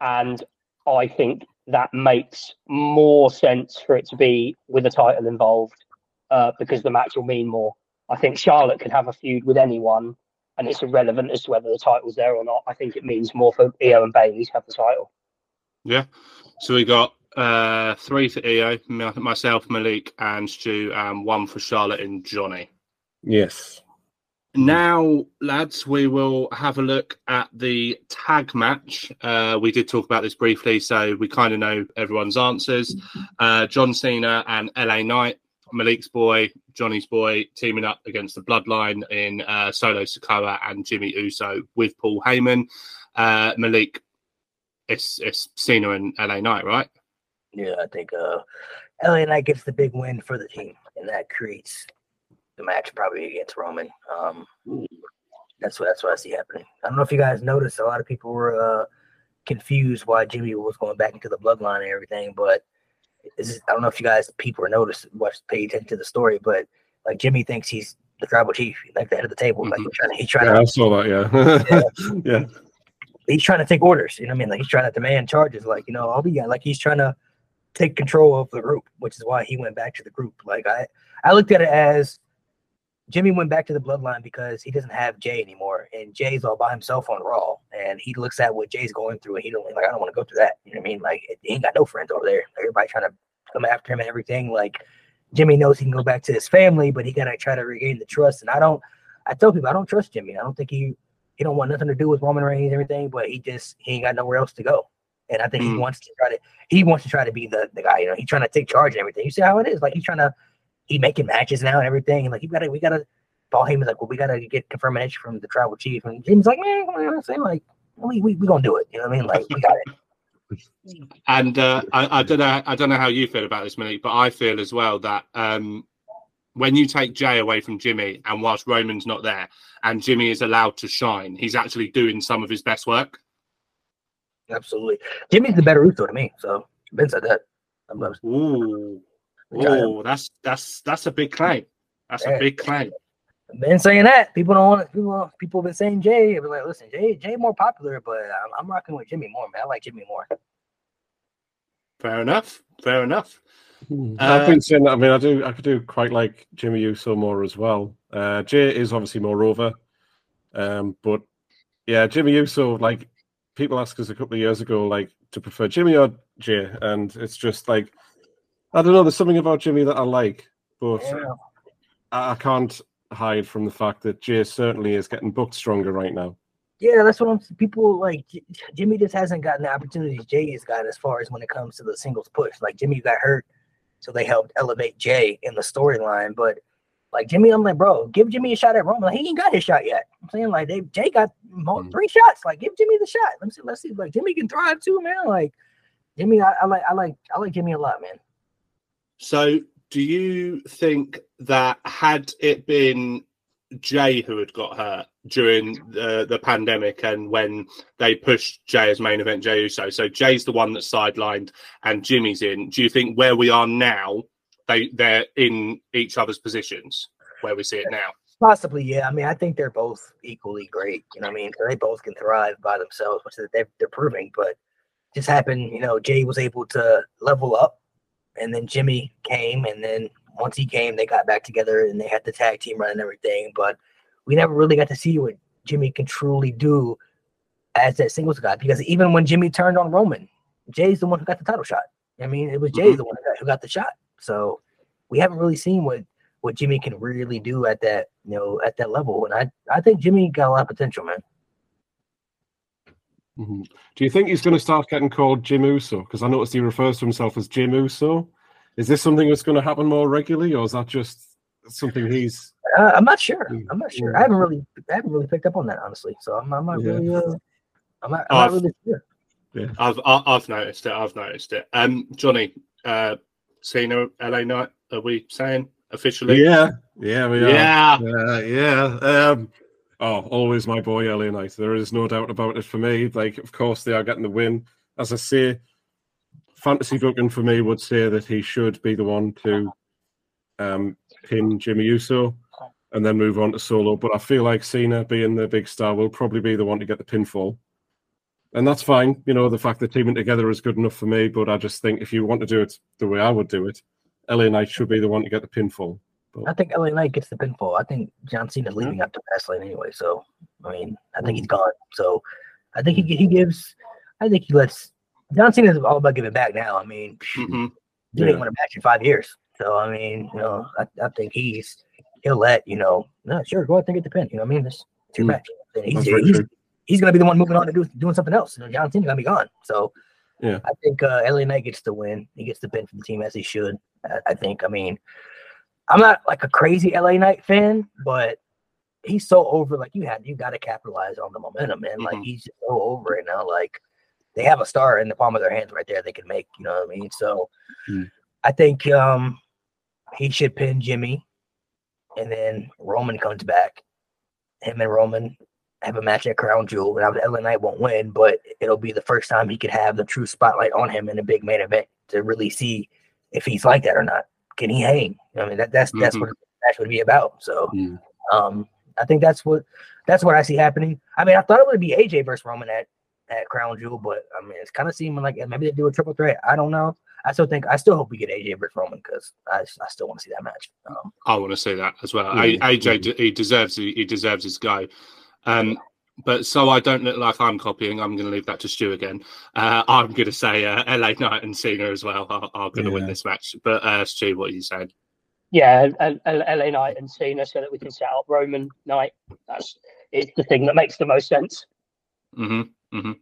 and I think that makes more sense for it to be with a title involved, uh, because the match will mean more. I think Charlotte could have a feud with anyone, and it's irrelevant as to whether the title's there or not. I think it means more for Io and Bayley to have the title. Yeah. So we got uh, three for Io, my- myself, Malik, and Stu, and one for Charlotte and Johnny. Yes. Now, lads, we will have a look at the tag match. Uh, we did talk about this briefly, so we kind of know everyone's answers. Uh, John Cena and LA Knight, Malik's boy, Johnny's boy, teaming up against the Bloodline in uh, Solo Sikoa and Jimmy Uso with Paul Heyman. Uh, Malik, it's it's Cena and LA Knight, right? Yeah, I think uh, LA Knight gets the big win for the team, and that creates the match probably against Roman. Um, that's what that's what I see happening. I don't know if you guys noticed. A lot of people were uh, confused why Jimmy was going back into the bloodline and everything, but is, I don't know if you guys people are noticed, watch, pay attention to the story, but like Jimmy thinks he's the tribal chief, like the head of the table. Like he's trying to, he's trying Yeah, to I saw that. Yeah. yeah. he's trying to take orders. You know what I mean? Like he's trying to demand charges. Like you know, I'll be like he's trying to take control of the group, which is why he went back to the group. Like I, I looked at it as Jimmy went back to the bloodline because he doesn't have Jey anymore, and Jey's all by himself on Raw, and he looks at what Jey's going through, and he don't like I don't want to go through that. You know what I mean? Like he ain't got no friends over there. Everybody trying to come after him and everything. Like Jimmy knows he can go back to his family, but he gotta try to regain the trust. And I don't. I tell people I don't trust Jimmy. I don't think he he don't want nothing to do with Roman Reigns and everything, but he just he ain't got nowhere else to go. And I think he Mm. wants to try to he wants to try to be the, the guy, you know, he's trying to take charge and everything. You see how it is? Like he's trying to he making matches now and everything. And like you gotta we gotta Paul Heyman's like, well, we gotta get confirmation from the tribal chief. And Jim's like, man, come on, you know what I'm saying? Like, we we we gonna do it. You know what I mean? Like we got it. And uh, I, I don't know. I don't know how you feel about this, Malik, but I feel as well that um, when you take Jey away from Jimmy, and whilst Roman's not there, and Jimmy is allowed to shine, he's actually doing some of his best work. Absolutely. Jimmy's the better Uso to me. So Ben said that. I'm, I'm, Ooh, Yeah. ooh, that's that's that's a big claim. That's a big claim. been saying that. People don't want to. People, people been saying Jey. I've been like, listen, Jey, Jey more popular, but I'm, I'm rocking with Jimmy more, man. I like Jimmy more. Fair enough. Fair enough. Uh, I've been saying that. I mean, I do. I could do quite like Jimmy Uso more as well. Uh, Jey is obviously more over, um, but yeah, Jimmy Uso. Like people asked us a couple of years ago, like to prefer Jimmy or Jey, and it's just like I don't know. There's something about Jimmy that I like, but Yeah. I, I can't hide from the fact that Jey certainly is getting booked stronger right now. Yeah, that's what I'm. People like Jimmy just hasn't gotten the opportunities Jey has got as far as when it comes to the singles push. Like Jimmy got hurt, so they helped elevate Jey in the storyline. But like Jimmy, I'm like, bro, give Jimmy a shot at Roman. Like, he ain't got his shot yet. I'm saying like they Jey got Mhm. three shots. Like give Jimmy the shot. Let's see. Let's see. Like Jimmy can thrive too, man. Like Jimmy, I, I like I like I like Jimmy a lot, man. So, do you think that had it been Jey who had got hurt during the, the pandemic and when they pushed Jey as main event Jey Uso, so Jey's the one that's sidelined and Jimmy's in. Do you think where we are now, they they're in each other's positions where we see it now? Possibly, yeah. I mean, I think they're both equally great. You know, I mean, they both can thrive by themselves, which they're they're proving. But just happened, you know, Jey was able to level up, and then Jimmy came, and then once he came, they got back together and they had the tag team run and everything. But we never really got to see what Jimmy can truly do as that singles guy because even when Jimmy turned on Roman, Jey's the one who got the title shot. I mean, it was Jey's mm-hmm. the one who got, who got the shot. So we haven't really seen what what Jimmy can really do at that you know at that level, and I I think Jimmy got a lot of potential, man. Mhm. Do you think he's going to start getting called Jim Uso? Because I noticed he refers to himself as Jim Uso. Is this something that's going to happen more regularly, or is that just something he's? Uh, I'm not sure. Mm, I'm not sure. mm. I haven't really I haven't really picked up on that honestly. So I'm, I'm not Yeah. really uh, I'm not, I'm not I've- really sure. I've I- I've noticed it. I've noticed it. Um, Johnny, uh, Cena, LA Knight, are we saying officially? Yeah, yeah, we are. Yeah. Yeah, yeah. Um, oh, always my boy, LA Knight. There is no doubt about it for me. Like, of course, they are getting the win. As I say, fantasy booking for me would say that he should be the one to um, pin Jimmy Uso and then move on to Solo. But I feel like Cena, being the big star, will probably be the one to get the pinfall. And that's fine. You know, the fact that teaming together is good enough for me. But I just think if you want to do it the way I would do it, LA Knight should be the one to get the pinfall. I think LA Knight gets the pinfall. I think John Cena's Mm-hmm. leaving after Fastlane anyway. So I mean, I think he's gone. So I think he he gives. I think he lets. John Cena's all about giving back now. I mean, Mhm. he Mm-hmm. Yeah. didn't win a match in five years. So I mean, you know, I, I think he's he'll let you know. No, sure, go out there and get the pin. You know, what I mean, it's, your Mm. match. And he's he's, he's gonna be the one moving on to do doing something else. You know, John Cena's gonna be gone. So Yeah. I think uh, LA Knight gets the win. He gets the pin for the team as he should. I, I think. I mean, I'm not like a crazy LA Knight fan, but he's so over. Like you had, you got to capitalize on the momentum, man. Like Mhm. he's just so over it now. Like they have a star in the palm of their hands right there. They can make. You know what I mean? So Mm. I think um he should pin Jimmy, and then Roman comes back. Him and Roman have a match at Crown Jewel. Now the LA Knight won't win, but it'll be the first time he could have the true spotlight on him in a big main event to really see if he's like that or not. Can he hang? I mean, that, that's that's Mhm. what the match would be about. So, um, I think that's what that's what I see happening. I mean, I thought it would be AJ versus Roman at at Crown Jewel, but I mean, it's kind of seeming like maybe they do a triple threat. I don't know. I still think I still hope we get AJ versus Roman because I, I still want to see that match. Um, I want to see that as well. Yeah. AJ, he deserves he deserves his go. Um, but so I don't look like I'm copying. I'm going to leave that to Stu again. Uh, I'm going to say uh, LA Knight and Cena as well are, are going to win this match. But uh, Stu, what are you saying? Yeah, L- L- LA Knight and Cena so that we can set up Roman Knight. That's it's the thing that makes the most sense. hmm hmm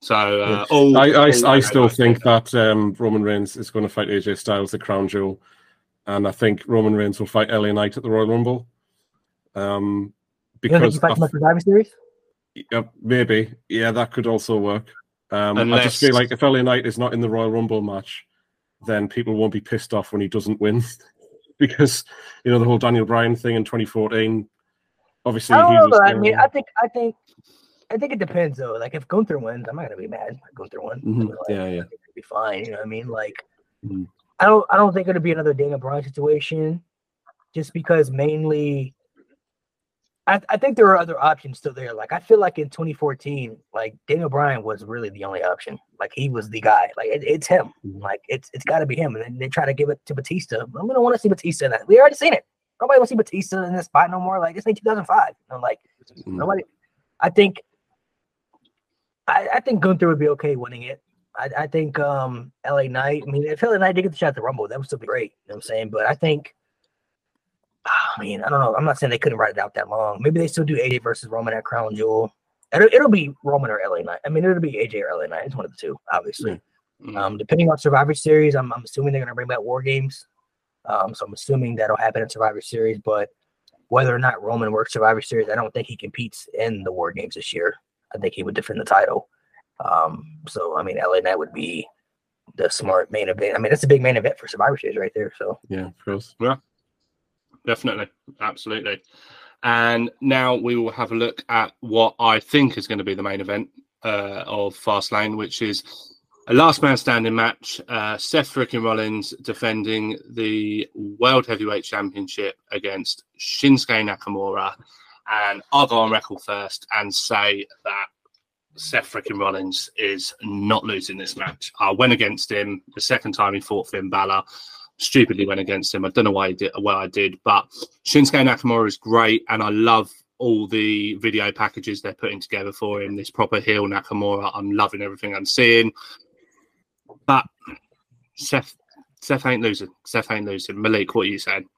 So uh, all, I, I, all I still think that um, Roman Reigns is going to fight AJ Styles the crown jewel, and I think Roman Reigns will fight LA Knight at the Royal Rumble. Um, you think because you fight I him at the Survivor Series? Yeah, maybe. Yeah, that could also work. Um, I just feel like if LA Knight is not in the Royal Rumble match, then people won't be pissed off when he doesn't win. because, you know, the whole Daniel Bryan thing in 2014. Obviously, I don't he know. was. I mean, I think I think I think it depends though. Like if Gunther wins, I'm not gonna be mad. if Gunther wins, I Mhm. like, Yeah, yeah. It'd be fine. You know what I mean? Like Mhm. I don't I don't think it'll be another Daniel Bryan situation, just because mainly. I, I think there are other options still there. Like I feel like in 2014, like Daniel Bryan was really the only option. Like he was the guy. Like it, it's him. Mhm. Like it's it's got to be him. And then they try to give it to Batista. I'm gonna want to see Batista in that. We already seen it. Nobody wants to see Batista in this spot no more. Like this ain't 2005. I'm like Mhm. nobody. I think. I, I think Gunther would be okay winning it. I, I think um LA Knight. I mean, if LA Knight did get the shot at the Rumble, that would still be great. You know what I'm saying? But I think. I mean, I don't know. I'm not saying they couldn't write it out that long. Maybe they still do AJ versus Roman at Crown Jewel. It'll, it'll be Roman or LA Knight. I mean, it'll be AJ or LA Knight. It's one of the two, obviously. Mm. Um, depending on Survivor Series, I'm, I'm assuming they're going to bring back War Games. Um, so I'm assuming that'll happen in Survivor Series. But whether or not Roman works Survivor Series, I don't think he competes in the War Games this year. I think he would defend the title. Um, so I mean, LA Knight would be the smart main event. I mean, that's a big main event for Survivor Series right there. So Yeah, of course. Definitely, absolutely. And now we will have a look at what I think is going to be the main event uh, of Fastlane, which is a last man standing match. Uh, Seth freaking Rollins defending the World Heavyweight Championship against Shinsuke Nakamura. And I'll go on record first and say that Seth freaking Rollins is not losing this match. I went against him the second time he fought Finn Balor stupidly went against him. I don't know why I did what I did, but Shinsuke Nakamura is great, and I love all the video packages they're putting together for him. This proper heel Nakamura. I'm loving everything I'm seeing. But Seth, Seth ain't losing. Seth ain't losing. Malik, what are you saying?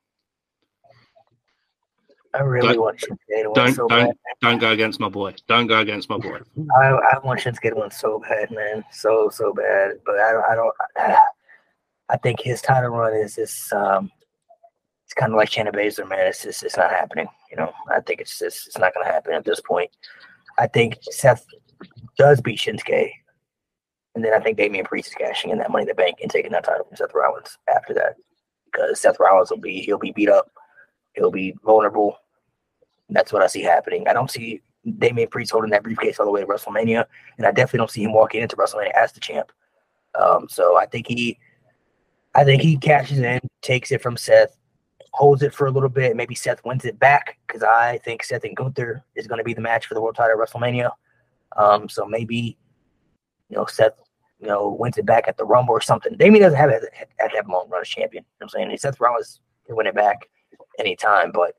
I really Don't- want Shinsuke to win Don't so don't bad. don't go against my boy. Don't go against my boy. I, I want Shinsuke to win so bad, man, so so bad. But I don't. I don't. I think his title run is this. Um, it's kind of like Shayna Baszler, man. It's just it's not happening. You know, I think it's just it's not going to happen at this point. I think Seth does beat Shinsuke, and then I think Damian Priest is cashing in that Money in the Bank and taking that title from Seth Rollins after that, because Seth Rollins will be he'll be beat up, he'll be vulnerable. That's what I see happening. I don't see Damian Priest holding that briefcase all the way to WrestleMania, and I definitely don't see him walking into WrestleMania as the champ. Um, so I think he, I think he cashes in, takes it from Seth, holds it for a little bit. Maybe Seth wins it back because I think Seth and Gunther is going to be the match for the world title at WrestleMania. Um, so maybe, you know, Seth, you know, wins it back at the Rumble or something. Damian doesn't have, have, have to have a long run as champion. You know what I'm saying Seth Rollins can win it back. anytime. But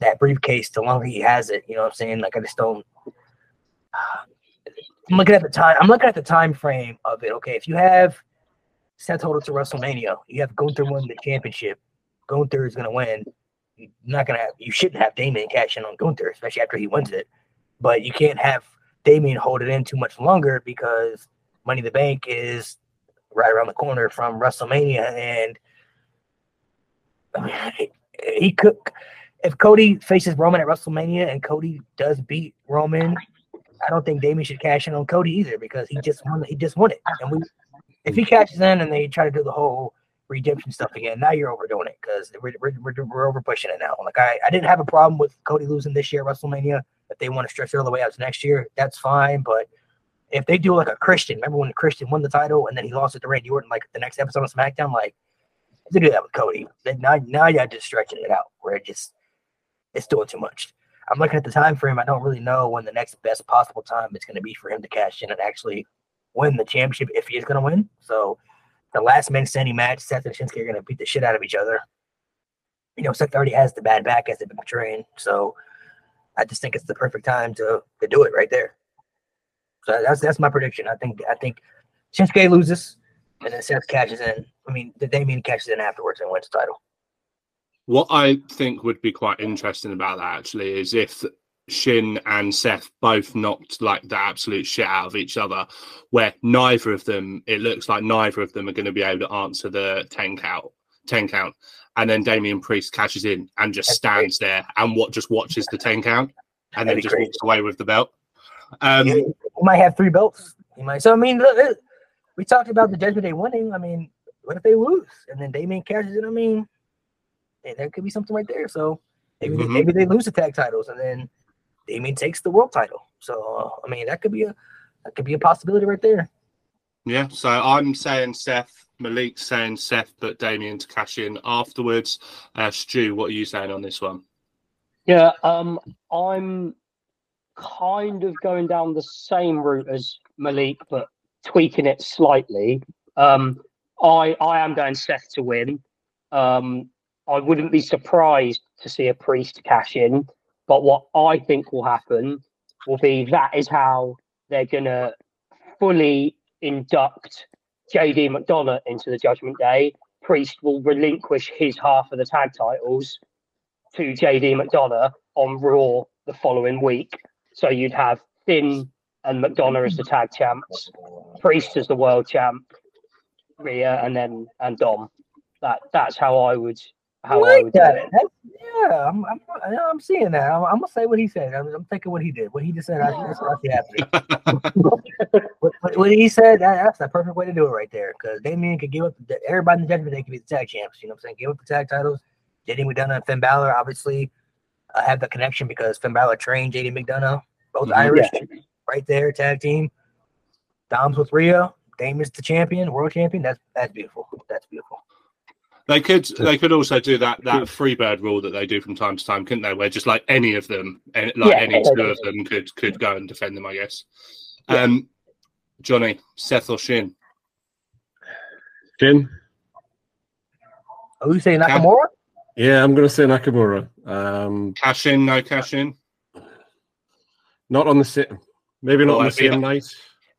that briefcase, the longer he has it, you know what I'm saying? Like I just don't. I'm looking at the time. I'm looking at the time frame of it. Okay, if you have Seth hold it to WrestleMania, you have Gunther win the championship. Gunther is gonna win. You're not gonna have. You shouldn't have Damian cash in on Gunther, especially after he wins it. But you can't have Damian hold it in too much longer because Money in the Bank is right around the corner from WrestleMania, and he could. If Cody faces Roman at WrestleMania and Cody does beat Roman, I don't think Damian should cash in on Cody either because he just won. He just won it, and we. If he mm. cashes in and they try to do the whole redemption stuff again, now you're overdoing it because we're, we're, we're, we're over pushing it now. Like I, I didn't have a problem with Cody losing this year at WrestleMania. If they want to stretch it all the way out to next year, that's fine. But if they do like a Christian, remember when Christian won the title and then he lost it to Randy Orton, like the next episode of SmackDown, like to do that with Cody, then now now you're just stretching it out where it just it's doing too much. I'm looking at the time frame. I don't really know when the next best possible time is going to be for him to cash in and actually win the championship if he is going to win. So the last man standing match, Seth and Shinsuke are going to beat the shit out of each other. You know, Seth already has the bad back as they've been portraying. So I just think it's the perfect time to to do it right there. So that's that's my prediction. I think I think Shinsuke loses and then Seth catches in. I mean, the Damian catches in afterwards and wins the title. What I think would be quite interesting about that actually is if Shin and Seth both knocked like the absolute shit out of each other, where neither of them, it looks like neither of them are going to be able to answer the 10 count, 10 count. And then Damian Priest cashes in and just stands there and what just watches the 10 count and then That'd just crazy. walks away with the belt. Um, he, he might have three belts. He might. So I mean, look, we talked about the Judgment Day winning. I mean, what if they lose and then Damian catches it? I mean, there could be something right there. So maybe they, Mhm. maybe they lose the tag titles and then Damian takes the world title. So I mean, that could be a that could be a possibility right there. Yeah, so I'm saying Seth, Malik saying Seth, but Damian to cash in afterwards. Uh, Stu, what are you saying on this one? Yeah, um, I'm kind of going down the same route as Malik, but tweaking it slightly. Um, I I am going Seth to win. Um, I wouldn't be surprised to see a priest cash in, but what I think will happen will be that is how they're gonna fully induct JD McDonagh into the Judgment Day. Priest will relinquish his half of the tag titles to JD McDonagh on Raw the following week. So you'd have Finn and McDonagh as the tag champs, Priest as the world champ, Rhea, and then and Dom. That that's how I would how I like would do it. Yeah, I'm, I'm I'm seeing that. I'm, I'm gonna say what he said. I'm, I'm thinking what he did. What he just said. I, that's what I happening. what, what, what he said. That, that's the perfect way to do it right there. Because Damian could give up the, everybody in the judgment. They could be the tag champs. You know what I'm saying? Give up the tag titles. JD McDonagh and Finn Balor obviously uh, have the connection because Finn Balor trained JD McDonagh. Both Mhm. Irish, right there, tag team. Dom's with Rhea. Damian's the champion, world champion. That's that's beautiful. That's beautiful. They could they could also do that that free bird rule that they do from time to time, couldn't they? Where just like any of them, eh, like Yeah, any two of them could could go and defend them, I guess. Yeah. Um, Johnny, Seth or Shin? Jin? Oh, you say Nakamura? Yeah, I'm going to say Nakamura. Um, Cash in, no cash in. not on the same, maybe not Well, on the it'd same night.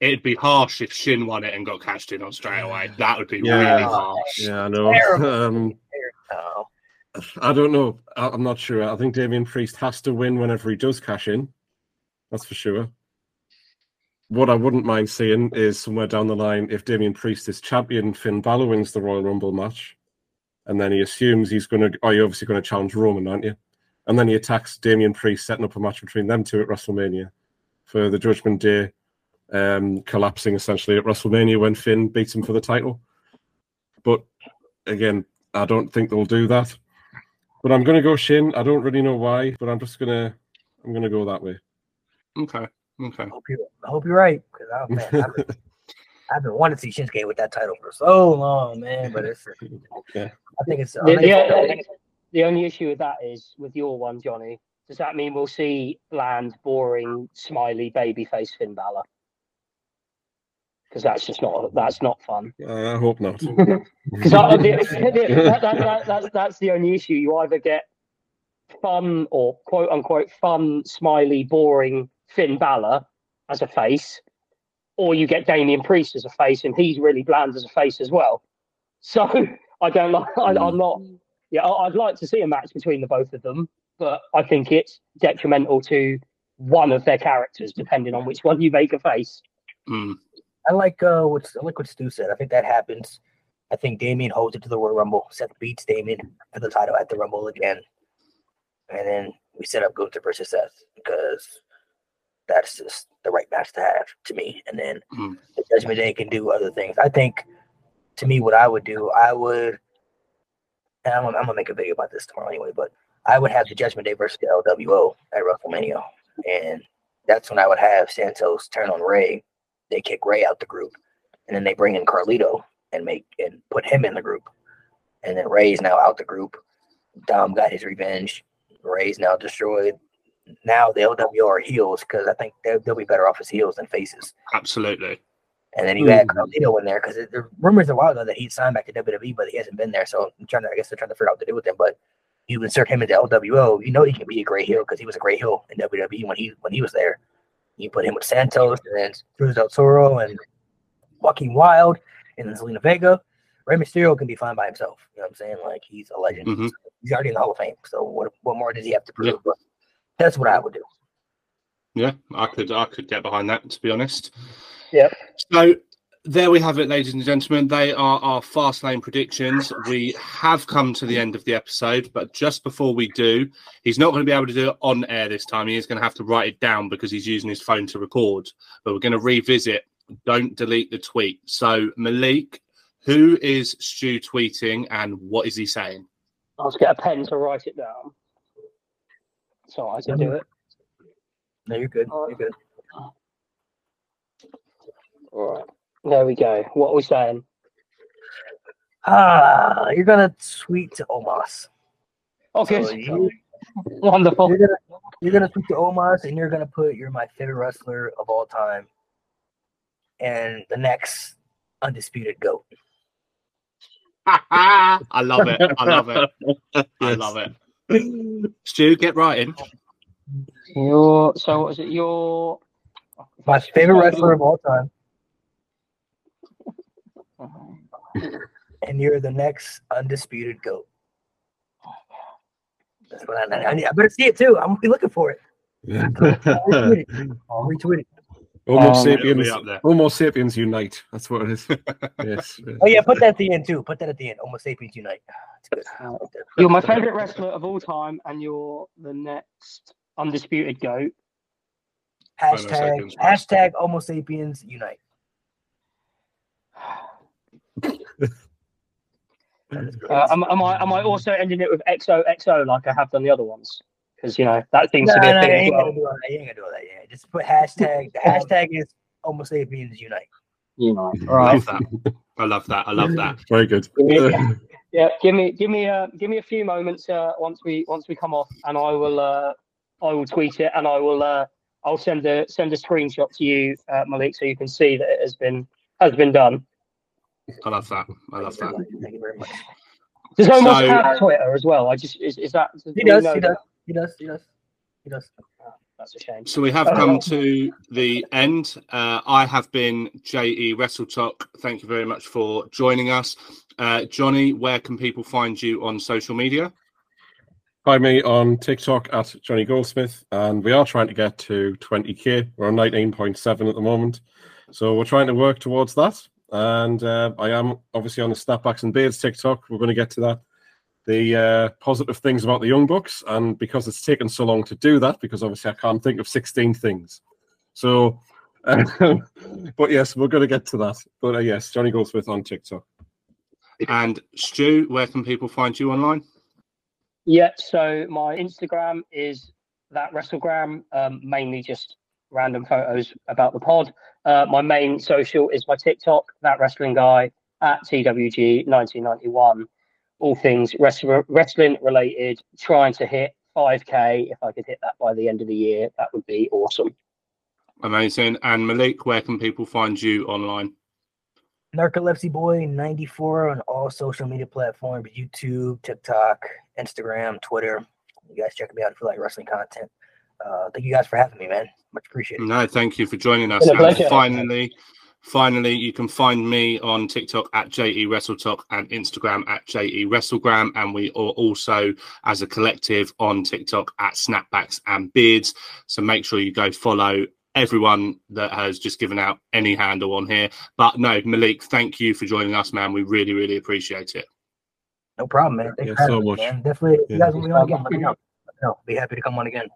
It'd be harsh if Shin won it and got cashed in on straight away. That would be Yeah. really harsh. Yeah, I know. Um, I don't know. I- I'm not sure. I think Damian Priest has to win whenever he does cash in. That's for sure. What I wouldn't mind seeing is somewhere down the line if Damian Priest is champion, Finn Balor wins the Royal Rumble match, and then he assumes he's going to. Oh, you're obviously going to challenge Roman, aren't you? And then he attacks Damian Priest, setting up a match between them two at WrestleMania for the Judgment Day, um, collapsing essentially at WrestleMania when Finn beats him for the title. But again, I don't think they'll do that. But I'm going to go Shin. I don't really know why, but I'm just gonna I'm going to go that way. Okay, okay. I hope you. I hope you're right. Because I, man, I've, been, I've been wanting to see Shinsuke with that title for so long, man. But it's. Yeah. I think it's. I The, it's- the, the only issue with that is with your one, Johnny. Does that mean we'll see bland, boring, smiley, babyface Finn Balor? Because that's just not that's not fun. Uh, I hope not. Because that, that, that, that's that's the only issue. You either get fun or quote unquote fun, smiley, boring Finn Balor as a face, or you get Damian Priest as a face, and he's really bland as a face as well. So I don't like. I, I'm not. Yeah, I- I'd like to see a match between the both of them, but I think it's detrimental to one of their characters, depending on which one you make a face. Mm. I like uh what I like what Stu said. I think that happens. I think Damian holds it to the Royal Rumble. Seth beats Damian for the title at the Rumble again, and then we set up Gunther versus Seth because that's just the right match to have to me. And then Hmm. the Judgment Day can do other things. I think, to me, what I would do, I would, and I'm, gonna- I'm gonna make a video about this tomorrow anyway, but I would have the Judgment Day versus the LWO at WrestleMania, and that's when I would have Santos turn on Rey. They kick Rey out the group, and then they bring in Carlito and make and put him in the group, and then Rey's now out the group. Dom got his revenge. Rey's now destroyed. Now the LWO are heels because I think they'll, they'll be better off as heels than faces. Absolutely. And then you add hmm. Carlito in there because the rumors a while ago that he'd signed back to WWE, but he hasn't been there. So I'm trying to, I guess they're trying to figure out what to do with him. But you insert him into LWO, you know he can be a great heel because he was a great heel in WWE when he when he was there. You put him with Santos and then Cruz del Toro and Joaquin Wilde and then Zelina Vega. Rey Mysterio can be fine by himself. You know what I'm saying? Like he's a legend. Mhm. He's already in the Hall of Fame. So what what more does he have to prove? But that's what I would do. Yeah, I could I could get behind that to be honest. Yep. So there we have it, ladies and gentlemen. They are our Fastlane predictions. We have come to the end of the episode, but just before we do, he's not going to be able to do it on air this time. He is going to have to write it down because he's using his phone to record. But we're going to revisit. Don't delete the tweet. So Malik, who is Stu tweeting, and what is he saying? I'll just get a pen to write it down. So I can do it. No, you're good. You're good. All right. There we go. What are we saying? Ah, you're gonna tweet to Omos. Okay. So you, Wonderful. you're gonna you're gonna tweet to Omos and you're gonna put you're my favorite wrestler of all time and the next undisputed goat. I love it. I love it. I love it. Stu, get right in. Your so what is it? Your My favorite wrestler of all time, and you're the next undisputed goat. That's what I, I, need- I better see it too. I'm gonna be looking for it. Retweet it. I'll retweet it. Homo Um, sapiens, It'll be up there. Homo sapiens unite. That's what it is. yes. yes. Oh yeah, put that at the end too. Put that at the end. Homo sapiens unite. You're my favorite wrestler of all time, and you're the next undisputed goat. Hashtag hashtag Homo sapiens unite. That is great. Uh, am, am I am I also ending it with XOXO like I have done the other ones? Because you know that seems No, to be no, a you thing as ain't well. gonna do that. You ain't gonna do all that. Yeah, just put hashtag. The hashtag is Homo sapiens unite. You know, I right? love that. I love that. I love that. Very good. Yeah. Yeah, give me give me a give me a few moments uh, once we once we come off, and I will uh, I will tweet it, and I will uh, I'll send a send a screenshot to you, uh, Malik, so you can see that it has been has been done. I love that. I love that. Thank you very much. Does Omos So- have Twitter as well? I just is, is that do He we does. know He that? does. He does. He does. He does. That's a shame. So we have come to the end. Uh, I have been JE Wrestle Talk. Thank you very much for joining us. Uh, Johnny, where can people find you on social media? Find me on TikTok at Johnny Goldsmith, and we are trying to get to 20k. We're on 19.7 at the moment, so we're trying to work towards that. And uh, I am obviously on the Snapbacks and Beards TikTok. We're going to get to that. The uh, positive things about the Young Bucks, and because it's taken so long to do that, because obviously I can't think of 16 things. So, um, but yes, we're going to get to that. But uh, yes, Johnny Goldsmith on TikTok. And Stu, where can people find you online? Yeah, so my Instagram is that WrestleGram, um, mainly just random photos about the pod. Uh, my main social is my TikTok, that wrestling guy at TWG1991. All things wrestling, wrestling related, trying to hit 5K. If I could hit that by the end of the year, that would be awesome. Amazing. And Malik, where can people find you online? Narcolepsy Boy 94 on all social media platforms YouTube, TikTok, Instagram, Twitter. You guys check me out if you like wrestling content. Uh, thank you guys for having me, man. Much appreciated. No, thank you for joining us. And finally, finally, you can find me on TikTok at JE WrestleTalk and Instagram at JE WrestleGram. And we are also, as a collective, on TikTok at Snapbacks and Beards. So make sure you go follow everyone that has just given out any handle on here. But no, Malik, thank you for joining us, man. We really, really appreciate it. No problem, man. Thanks Yeah, for so much. man. Definitely, if you guys want me on again, let me know. Let me. Be happy to come on again.